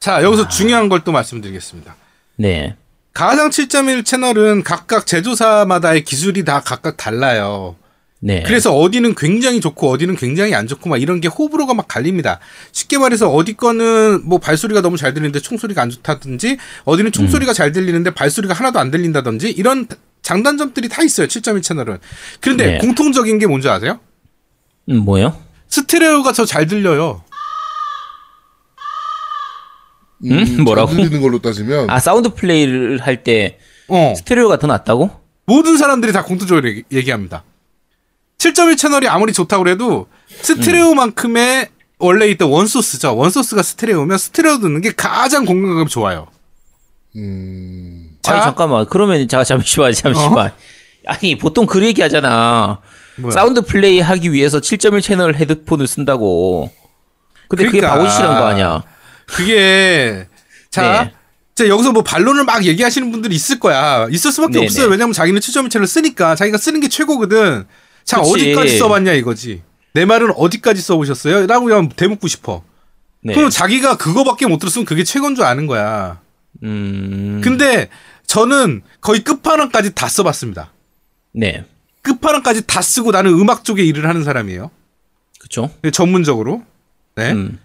자, 여기서 중요한 걸 또 말씀드리겠습니다. 네. 가상 7.1 채널은 각각 제조사마다의 기술이 다 각각 달라요. 네. 그래서 어디는 굉장히 좋고 어디는 굉장히 안 좋고 막 이런 게 호불호가 막 갈립니다. 쉽게 말해서 어디 거는 뭐 발소리가 너무 잘 들리는데 총소리가 안 좋다든지 어디는 총소리가 잘 들리는데 발소리가 하나도 안 들린다든지 이런 장단점들이 다 있어요. 7.1 채널은. 그런데 네. 공통적인 게 뭔지 아세요? 음, 뭐요? 스테레오가 더 잘 들려요. 음? 뭐라고? 잘 들리는 걸로 따지면 아, 사운드 플레이를 할 때 어. 스테레오가 더 낫다고? 모든 사람들이 다 공통적으로 얘기- 얘기합니다. 7.1 채널이 아무리 좋다고 해도 스테레오만큼의 원래 있던 원소스죠. 원소스가 스테레오면 스테레오 듣는 게 가장 공간감이 좋아요. 음, 자. 아니, 잠깐만. 그러면, 자, 잠시만, 잠시만. 아니, 보통 그 얘기 하잖아. 뭐야? 사운드 플레이 하기 위해서 7.1 채널 헤드폰을 쓴다고. 근데 그게 그러니까. 바보시란 거 아니야. 그게 자, 네. 자 여기서 뭐 반론을 막 얘기하시는 분들이 있을 거야. 있을 수밖에 네네. 없어요. 왜냐면 자기는 7.1 채널 쓰니까 자기가 쓰는 게 최고거든. 자 그치. 어디까지 써봤냐 이거지. 내 말은 어디까지 써보셨어요? 라고 그냥 대묻고 싶어. 네. 그럼 자기가 그거밖에 못 들었으면 그게 최고인 줄 아는 거야. 음. 근데 저는 거의 끝판왕까지 다 써봤습니다. 네. 끝판왕까지 다 쓰고 나는 음악 쪽에 일을 하는 사람이에요. 그쵸? 전문적으로. 네. 음.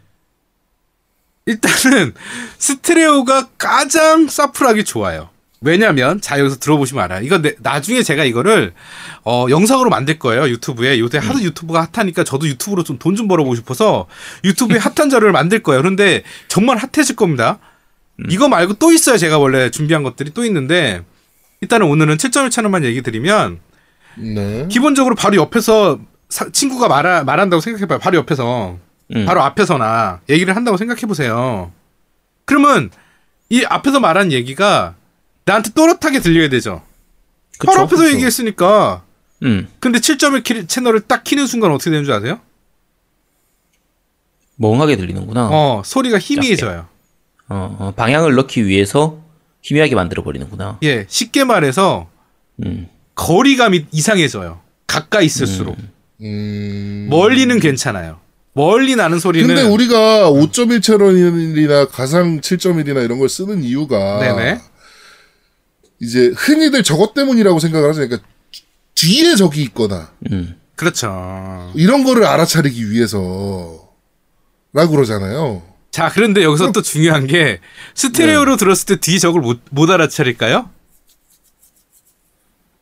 일단은 스테레오가 가장 사프하기 좋아요. 왜냐면 자 여기서 들어보시면 알아요. 내- 나중에 제가 이거를 어, 영상으로 만들 거예요 유튜브에. 요새 하도 유튜브가 핫하니까 저도 유튜브로 좀돈좀 벌어보고 싶어서 유튜브에 *laughs* 핫한 자료를 만들 거예요. 그런데 정말 핫해질 겁니다. 이거 말고 또 있어요. 제가 원래 준비한 것들이 또 있는데 일단은 오늘은 7.1 채널만 얘기 드리면 네. 기본적으로 바로 옆에서 사- 친구가 말하, 말한다고 생각해봐요. 바로 옆에서. 음. 바로 앞에서나 얘기를 한다고 생각해 보세요. 그러면 이 앞에서 말한 얘기가 나한테 또렷하게 들려야 되죠. 그쵸? 바로 앞에서 그쵸. 얘기했으니까. 음. 근데 7.1 키- 채널을 딱 키는 순간 어떻게 되는 줄 아세요? 멍하게 들리는구나. 어. 어, 소리가 희미해져요. 어, 방향을 넣기 위해서 희미하게 만들어 버리는구나. 예, 쉽게 말해서 음. 거리감이 이상해져요. 가까이 있을수록. 음. 멀리는 괜찮아요. 멀리 나는 소리는. 근데 우리가 5.1 채널이나 가상 7.1이나 이런 걸 쓰는 이유가 네네. 이제 흔히들 저것 때문이라고 생각을 하죠. 그러니까 뒤에 적이 있거나 음. 그렇죠. 이런 거를 알아차리기 위해서라고 그러잖아요. 자, 그런데 여기서 또 중요한 게 스테레오로 들었을 때 뒤 적을 못, 못 알아차릴까요?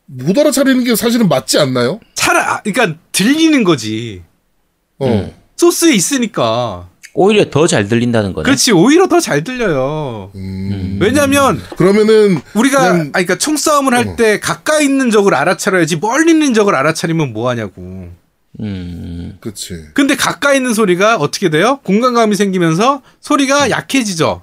못 알아차리는 게 사실은 맞지 않나요? 차라, 아, 그러니까 들리는 거지. 어. 음. 소스에 있으니까. 오히려 더 잘 들린다는 거네. 그렇지, 오히려 더 잘 들려요. 음. 왜냐면 그러면은 우리가 그냥- 아니 그러니까 총싸움을 할 어. 때 가까이 있는 적을 알아차려야지 멀리 있는 적을 알아차리면 뭐 하냐고. 음. 그치. 근데 가까이 있는 소리가 어떻게 돼요? 공간감이 생기면서 소리가 약해지죠.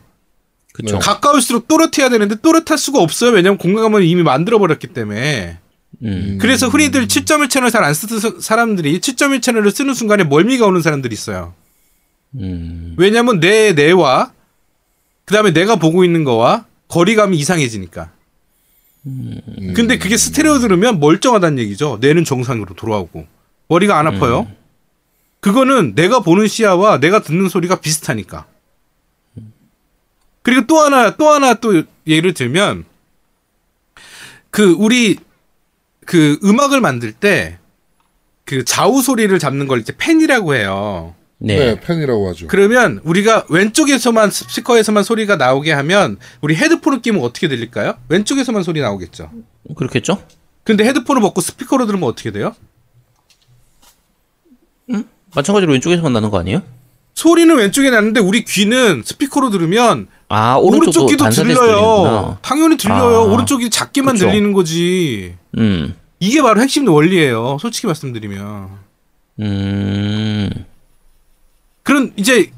그쵸. 네. 가까울수록 또렷해야 되는데 또렷할 수가 없어요. 왜냐면 공간감을 이미 만들어 버렸기 때문에. 음. 그래서 흔히들 7.1 채널 잘 안 쓰는 사람들이 7.1 채널을 쓰는 순간에 멀미가 오는 사람들이 있어요. 음. 왜냐면 내 뇌와 그 다음에 내가 보고 있는 거와 거리감이 이상해지니까. 근데 그게 스테레오 들으면 멀쩡하다는 얘기죠. 뇌는 정상으로 돌아오고 머리가 안 아파요. 그거는 내가 보는 시야와 내가 듣는 소리가 비슷하니까. 그리고 또 하나 또 하나 또 예를 들면 그 우리 그 음악을 만들 때 그 좌우 소리를 잡는 걸 이제 펜이라고 해요. 네. 네, 팬이라고 하죠. 그러면 우리가 왼쪽에서만 스피커에서만 소리가 나오게 하면 우리 헤드폰을 끼면 어떻게 들릴까요? 왼쪽에서만 소리 나오겠죠. 그렇겠죠? 근데 헤드폰을 벗고 스피커로 들으면 어떻게 돼요? 마찬가지로 왼쪽에서만 나는 거 아니에요? 소리는 왼쪽에 나는데 우리 귀는 스피커로 들으면 아, 오른쪽 귀도 들려요. 들리는구나. 당연히 들려요. 아, 오른쪽이 작게만 그쵸. 들리는 거지. 음. 이게 바로 핵심 원리예요. 솔직히 말씀드리면. 음. 그런 이제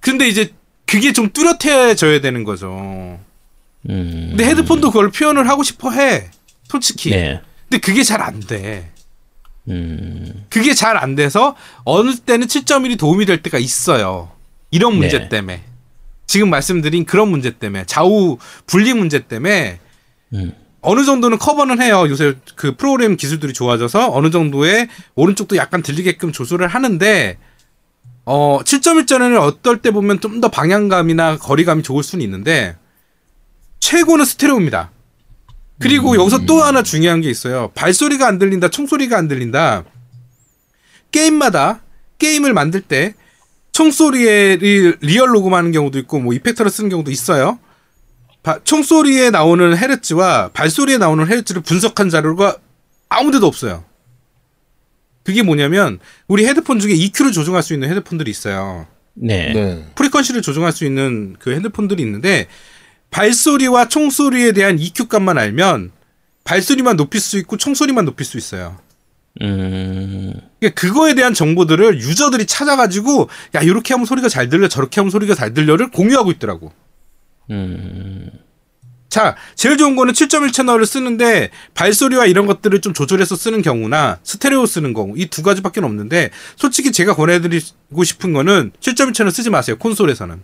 근데 이제 그게 좀 뚜렷해져야 되는 거죠. 음. 근데 헤드폰도 그걸 표현을 하고 싶어 해. 솔직히. 네. 근데 그게 잘 안 돼. 음. 그게 잘 안 돼서 어느 때는 7.1이 도움이 될 때가 있어요. 이런 문제 네. 때문에. 지금 말씀드린 그런 문제 때문에 좌우 분리 문제 때문에 음. 어느 정도는 커버는 해요. 요새 그 프로그램 기술들이 좋아져서 어느 정도의 오른쪽도 약간 들리게끔 조절을 하는데 어 7.1 전에는 어떨 때 보면 좀 더 방향감이나 거리감이 좋을 수는 있는데 최고는 스테레오입니다. 그리고 여기서 또 하나 중요한 게 있어요. 발소리가 안 들린다, 총소리가 안 들린다. 게임마다 게임을 만들 때 총소리에 리- real 녹음하는 경우도 있고 뭐 effector를 쓰는 경우도 있어요. 바- 총소리에 나오는 헤르츠와 발소리에 나오는 헤르츠를 분석한 자료가 아무데도 없어요. 그게 뭐냐면 우리 헤드폰 중에 EQ를 조정할 수 있는 헤드폰들이 있어요. 네. 네. 프리퀀시를 조정할 수 있는 그 핸드폰들이 있는데 발소리와 총소리에 대한 EQ 값만 알면 발소리만 높일 수 있고 총소리만 높일 수 있어요. 음. 그러니까 그거에 대한 정보들을 유저들이 찾아가지고 야 이렇게 하면 소리가 잘 들려 저렇게 하면 소리가 잘 들려를 공유하고 있더라고. 음. 자, 제일 좋은 거는 7.1 채널을 쓰는데 발소리와 이런 것들을 좀 조절해서 쓰는 경우나 스테레오 쓰는 경우 이 두 가지밖에 없는데 솔직히 제가 권해드리고 싶은 거는 7.1 채널 쓰지 마세요 콘솔에서는.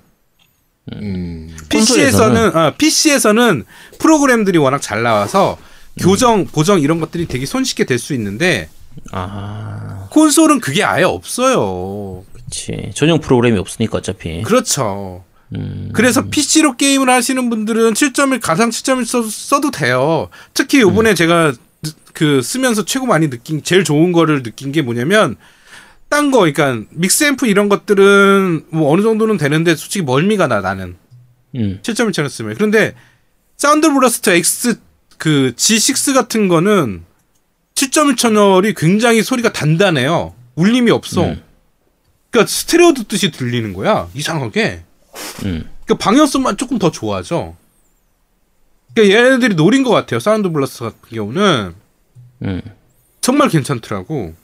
음. PC에서는 어, PC에서는 프로그램들이 워낙 잘 나와서 교정, 보정 이런 것들이 되게 손쉽게 될 수 있는데 아, 콘솔은 그게 아예 없어요. 그렇지. 전용 프로그램이 없으니까 어차피. 그렇죠. 음. 그래서 PC로 게임을 하시는 분들은 7.1 가상 7.1 써, 써도 돼요. 특히 요번에 음. 제가 느- 그 쓰면서 최고 많이 느낀 제일 좋은 거를 느낀 게 뭐냐면 딴 거 그러니까 믹스 앰프 이런 것들은 뭐 어느 정도는 되는데 솔직히 멀미가 나 나는. 음. 7.1채널 쓰면. 그런데 사운드 블라스터 X 그 G6 같은 거는 7.1 채널이 굉장히 소리가 단단해요. 울림이 없어. 음. 그러니까 스테레오 듣듯이 들리는 거야. 이상하게. 음. 그러니까 방향성만 조금 더 좋아져. 그러니까 얘네들이 노린 것 같아요. 사운드 블라스터 같은 경우는 음. 정말 괜찮더라고.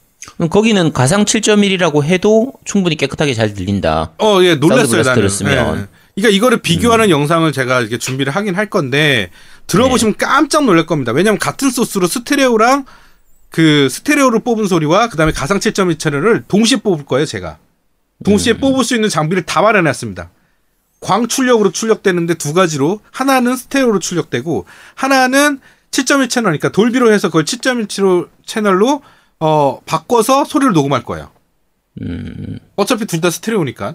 거기는 가상 7.1이라고 해도 충분히 깨끗하게 잘 들린다. 어, 예, 놀랐어요, 나는. 블라스터를 쓰면. 예. 그러니까 이거를 비교하는 영상을 제가 이렇게 준비를 하긴 할 건데 들어보시면 깜짝 놀랄 겁니다. 왜냐면 같은 소스로 스테레오랑 그 스테레오를 뽑은 소리와 그다음에 가상 7.1 채널을 동시에 뽑을 거예요, 제가. 동시에 뽑을 수 있는 장비를 다 마련해놨습니다. 광 출력으로 출력되는데 두 가지로 하나는 스테레오로 출력되고 하나는 7.1 채널이니까 돌비로 해서 그걸 7.1 채널로 어 바꿔서 소리를 녹음할 거예요. 음. 어차피 둘 다 스테레오니까.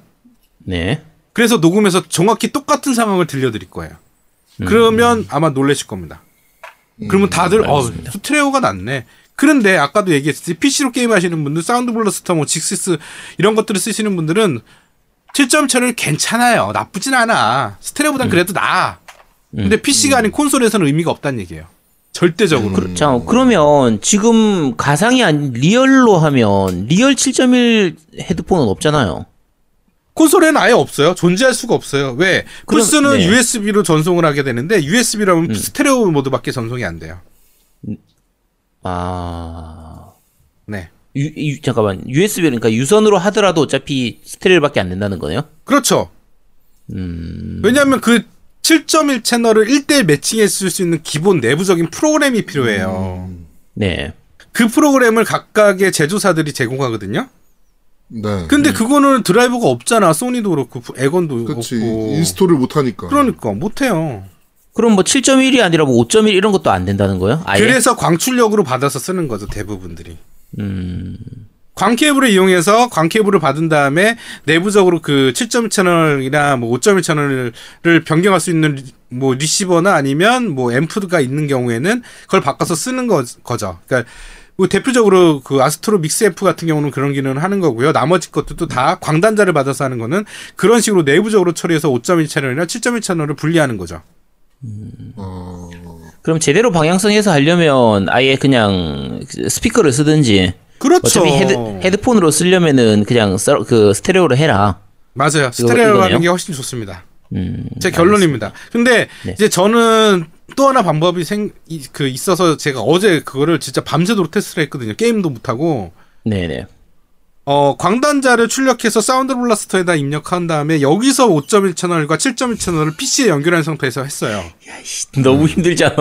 네. 그래서 녹음해서 정확히 똑같은 상황을 들려드릴 거예요. 그러면 아마 놀라실 겁니다. 그러면 다들 어 알겠습니다. 스테레오가 낫네. 그런데 아까도 얘기했듯이 PC로 게임 하시는 분들, Sound Blaster, 뭐 G6 이런 것들을 쓰시는 분들은 7.1 채널 괜찮아요. 나쁘진 않아. 스테레오보단 그래도 나아. 근데 PC가 아닌 콘솔에서는 의미가 없다는 얘기예요. 절대적으로. 그, 자, 그러면 지금 가상이 아닌 real로 하면 real 7.1 헤드폰은 없잖아요. 콘솔에는 아예 없어요. 존재할 수가 없어요. 왜? 그럼- 플스는 네. USB로 전송을 하게 되는데 USB라면 스테레오 모드밖에 전송이 안 돼요. 아. 네. 유, 유- 잠깐만. USB 그러니까 유선으로 하더라도 어차피 스테레오밖에 안 된다는 거네요. 그렇죠. 음. 왜냐하면 그 7.1 채널을 1대1 매칭할 수 있는 기본 내부적인 프로그램이 필요해요. 네. 그 프로그램을 각각의 제조사들이 제공하거든요. 네. 근데 그거는 드라이버가 없잖아. 소니도 그렇고 엑원도 그렇지. 없고. install을 못 하니까. 그러니까 못 해요. 그럼 뭐 7.1이 아니라 뭐 5.1 이런 것도 안 된다는 거예요? 아예? 그래서 광출력으로 받아서 쓰는 거죠. 대부분들이. 음. 광 케이블을 이용해서 광 케이블을 받은 다음에 내부적으로 그 7.1 채널이나 뭐 5.1 채널을 변경할 수 있는 리- 뭐 리시버나 아니면 뭐 앰프가 있는 경우에는 그걸 바꿔서 쓰는 거, 거죠. 그러니까 뭐 대표적으로 그 아스트로 믹스 앰프 같은 경우는 그런 기능을 하는 거고요. 나머지 것들도 다 광단자를 받아서 하는 거는 그런 식으로 내부적으로 처리해서 5.1 채널이나 7.1 채널을 분리하는 거죠. 어, 그럼 제대로 방향성에서 하려면 아예 그냥 스피커를 쓰든지 그렇죠. 어차피 헤드, 헤드 폰으로 쓰려면은 그냥 서, 그 스테레오로 해라. 맞아요. 스테레오 하는? 게 훨씬 좋습니다. 음. 제 결론입니다. 근데 네. 이제 저는 또 하나 방법이 생, 이- 그 있어서 제가 어제 그거를 진짜 밤새도록 테스트를 했거든요. 게임도 못하고. 네네. 어, 광단자를 출력해서 사운드 블라스터에다 입력한 다음에 여기서 5.1 채널과 7.1 채널을 PC에 연결한 상태에서 했어요. 너무 힘들잖아.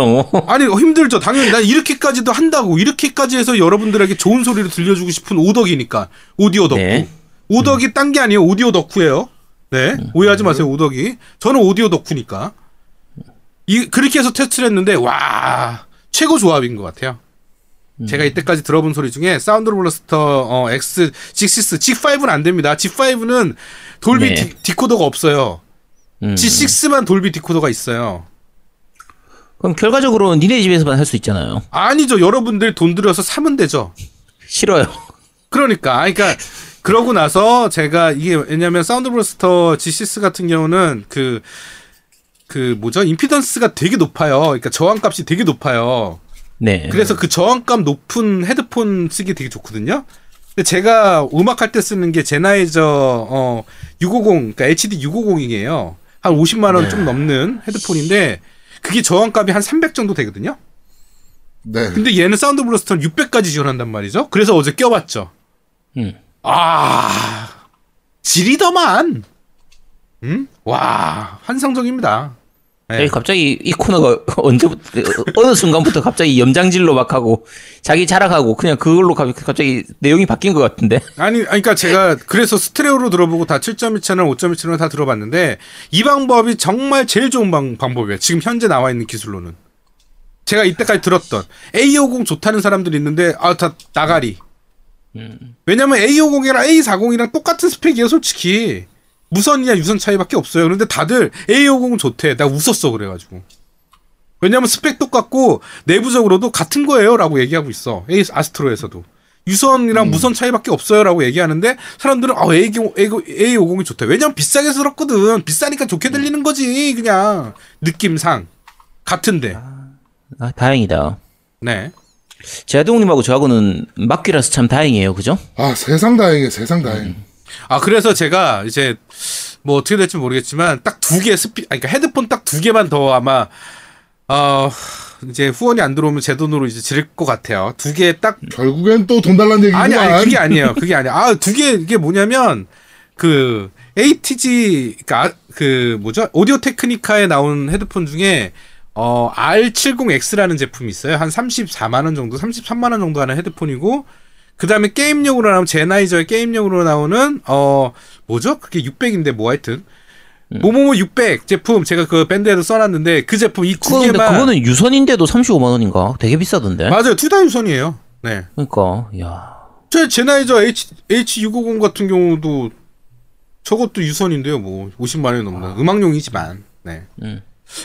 아니 힘들죠. 당연히 난 이렇게까지도 한다고 이렇게까지 해서 여러분들에게 좋은 소리를 들려주고 싶은 오덕이니까 오디오 덕후. 네. 오덕이 딴게 아니에요. 오디오 덕후예요. 네 오해하지 마세요. 오덕이. 저는 오디오 덕후니까. 이 그렇게 해서 테스트를 했는데 와 최고 조합인 것 같아요. 제가 이때까지 들어본 소리 중에 Sound Blaster 어, X, G6, G5는 안 됩니다. G5는 돌비 네. 디, 디코더가 없어요. 음. G6만 돌비 디코더가 있어요. 그럼 결과적으로 니네 집에서만 할 수 있잖아요. 아니죠. 여러분들 돈 들여서 사면 되죠. 싫어요. 그러니까, 그러니까 그러고 나서 제가 이게 왜냐면 Sound Blaster G6 같은 경우는 그, 그 뭐죠? 임피던스가 되게 높아요. 그러니까 저항값이 되게 높아요. 네. 그래서 그 저항값 높은 헤드폰 쓰기 되게 좋거든요. 근데 제가 음악할 때 쓰는 게 제나이저 어 650, 그러니까 HD 650이에요. 한 50만 원좀 넘는 헤드폰인데 그게 저항값이 한 300 정도 되거든요. 네. 근데 얘는 사운드 블러스터는 600까지 지원한단 말이죠. 그래서 어제 껴봤죠. 음. 아, 지리더만. 음? 와, 환상적입니다. 네. 갑자기 이 코너가 *laughs* 언제부터 어느 순간부터 갑자기 염장질로 막 하고 자기 자랑하고 그냥 그걸로 가- 갑자기 내용이 바뀐 것 같은데. 아니, 그러니까 제가 그래서 스테레오로 들어보고 다 7.2 채널, 5.1 채널 다 들어봤는데 이 방법이 정말 제일 좋은 방, 방법이에요. 지금 현재 나와 있는 기술로는. 제가 이때까지 들었던 A50 좋다는 사람들이 있는데 아, 다 나가리. 왜냐면 A50이랑 A40이랑 똑같은 스펙이에요, 솔직히. 무선이냐 유선 차이밖에 없어요. 그런데 다들 A50 좋대. 나 웃었어 그래가지고. 왜냐면 스펙 똑같고 내부적으로도 같은 거예요라고 얘기하고 있어. A 아스트로에서도. 유선이랑 무선 차이밖에 없어요라고 얘기하는데 사람들은 아 A50, A50이 좋대. 왜냐면 비싸게 들었거든. 비싸니까 좋게 들리는 거지. 그냥 느낌상 같은데. 아, 다행이다. 네. 제아동님하고 저하고는 막귀라서 참 다행이에요, 그죠? 아, 세상 다행이에요, 세상 다행. 아 그래서 제가 이제 뭐 어떻게 될지 모르겠지만 딱 두 개 스피 아니, 그러니까 헤드폰 딱 두 개만 더 아마 어 이제 후원이 안 들어오면 제 돈으로 이제 지를 것 같아요. 두 개 딱 결국엔 또 돈 달라는 얘기구만. 아니 아니 그게 아니에요. 그게 아니야. 아두 개 이게 뭐냐면 그 ATG 그러니까 아- 그 뭐죠? 오디오 테크니카에 나온 헤드폰 중에 어 R70X라는 제품이 있어요. 한 34만 원 정도, 33만 원 정도 하는 헤드폰이고 그다음에 게임용으로 나오면 제나이저의 게임용으로 나오는 어 뭐죠? 그게 600인데 뭐 하여튼 모모모 600 제품 제가 그 밴드에도 써놨는데 그 제품 이두 그거 근데 개만 그거는 유선인데도 35만 원인가? 되게 비싸던데. 맞아요 둘 다 유선이에요. 네. 그러니까 야. 제 제나이저 H H650 같은 경우도 저것도 유선인데요. 뭐 50만 원이 넘는 음악용이지만. 네. 음.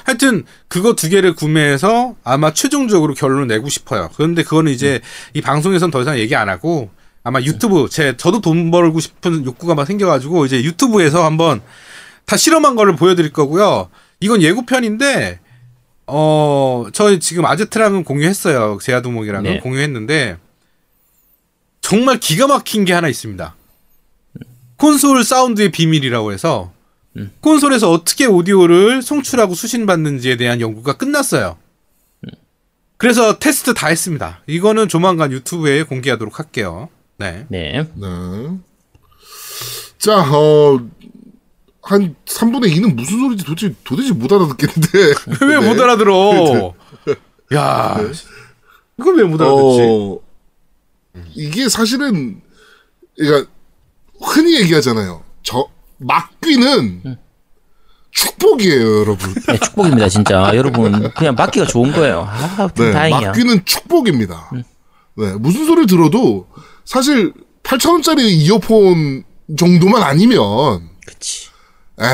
하여튼 그거 두 개를 구매해서 아마 최종적으로 결론을 내고 싶어요. 그런데 그거는 이제 이 방송에선 더 이상 얘기 안 하고 아마 유튜브 제 저도 돈 벌고 싶은 욕구가 막 생겨가지고 이제 유튜브에서 한번 다 실험한 거를 보여드릴 거고요. 이건 예고편인데 어 저희 지금 아제트랑은 공유했어요. 제아두목이랑은 네. 공유했는데 정말 기가 막힌 게 하나 있습니다. 콘솔 사운드의 비밀이라고 해서 콘솔에서 어떻게 오디오를 송출하고 수신받는지에 대한 연구가 끝났어요. 그래서 테스트 다 했습니다. 이거는 조만간 유튜브에 공개하도록 할게요. 네. 네. 네. 자, 어, 한 3분의 2는 무슨 소리인지 도대체, 도대체 못 알아듣겠는데. *laughs* 왜못 네. 알아들어? 야, 이걸 왜 못 알아듣지? 어, 이게 사실은, 그러니까, 흔히 얘기하잖아요. 저, 막귀는 축복이에요, 여러분. 네, 축복입니다, 진짜. *laughs* 여러분, 그냥 맞기가 좋은 거예요. 아, 네, 다행이야. 음. 막귀는 축복입니다. 네, 무슨 소리를 들어도 사실 8,000원짜리 이어폰 정도만 아니면, 그치. 에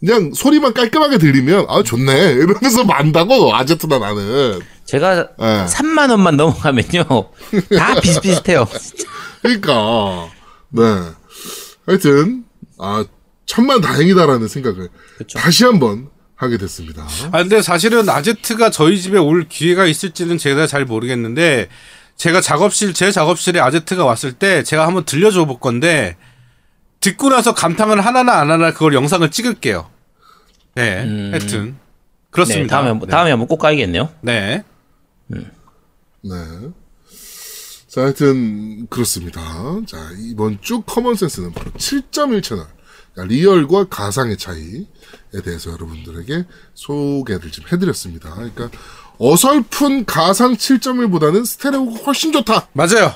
그냥 소리만 깔끔하게 들리면, 아, 좋네. 이러면서 만다고, 아제트나 나는. 제가 네. 3만 원만 넘어가면요. 다 비슷비슷해요. *laughs* 그러니까, 네. 하여튼, 아, 천만 다행이다라는 생각을 그쵸. 다시 한번 하게 됐습니다. 아, 근데 사실은 아제트가 저희 집에 올 기회가 있을지는 제가 잘 모르겠는데, 제가 작업실, 제 작업실에 아제트가 왔을 때 제가 한번 들려줘 볼 건데, 듣고 나서 감탄을 하나나 안 하나 그걸 영상을 찍을게요. 네, 하여튼. 네, 그렇습니다. 다음에, 한번- 다음에 한번 꼭 가야겠네요. 네. 네. 자, 하여튼 그렇습니다. 자, 이번 주 common sense는 바로 7.1 채널. real과 가상의 차이에 대해서 여러분들에게 소개를 좀 해드렸습니다. 그러니까 어설픈 가상 7.1보다는 스테레오가 훨씬 좋다. 맞아요.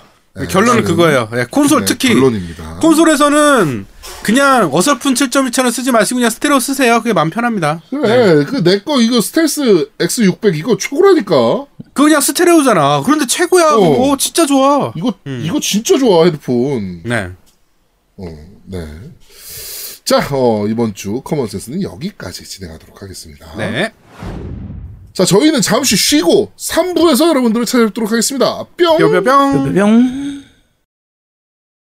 결론은 나는- 그거예요. 예, 콘솔 네, 특히 결론입니다. 콘솔에서는 그냥 어설픈 7.1 채널 쓰지 마시고 그냥 스테레오 쓰세요. 그게 마음 편합니다. 그래, 그내 거 이거 Stealth X600 이거 최고라니까. 그거 그냥 스테레오잖아. 그런데 최고야. 어. 그거 진짜 좋아. 이거 이거 진짜 좋아 헤드폰. 네. 어, 네. 자, 어, 이번 주 common sense는 여기까지 진행하도록 하겠습니다. 네. 자, 저희는 잠시 쉬고 3부에서 여러분들을 찾아뵙도록 하겠습니다. 뿅! 뿅뿅뿅. 뿅.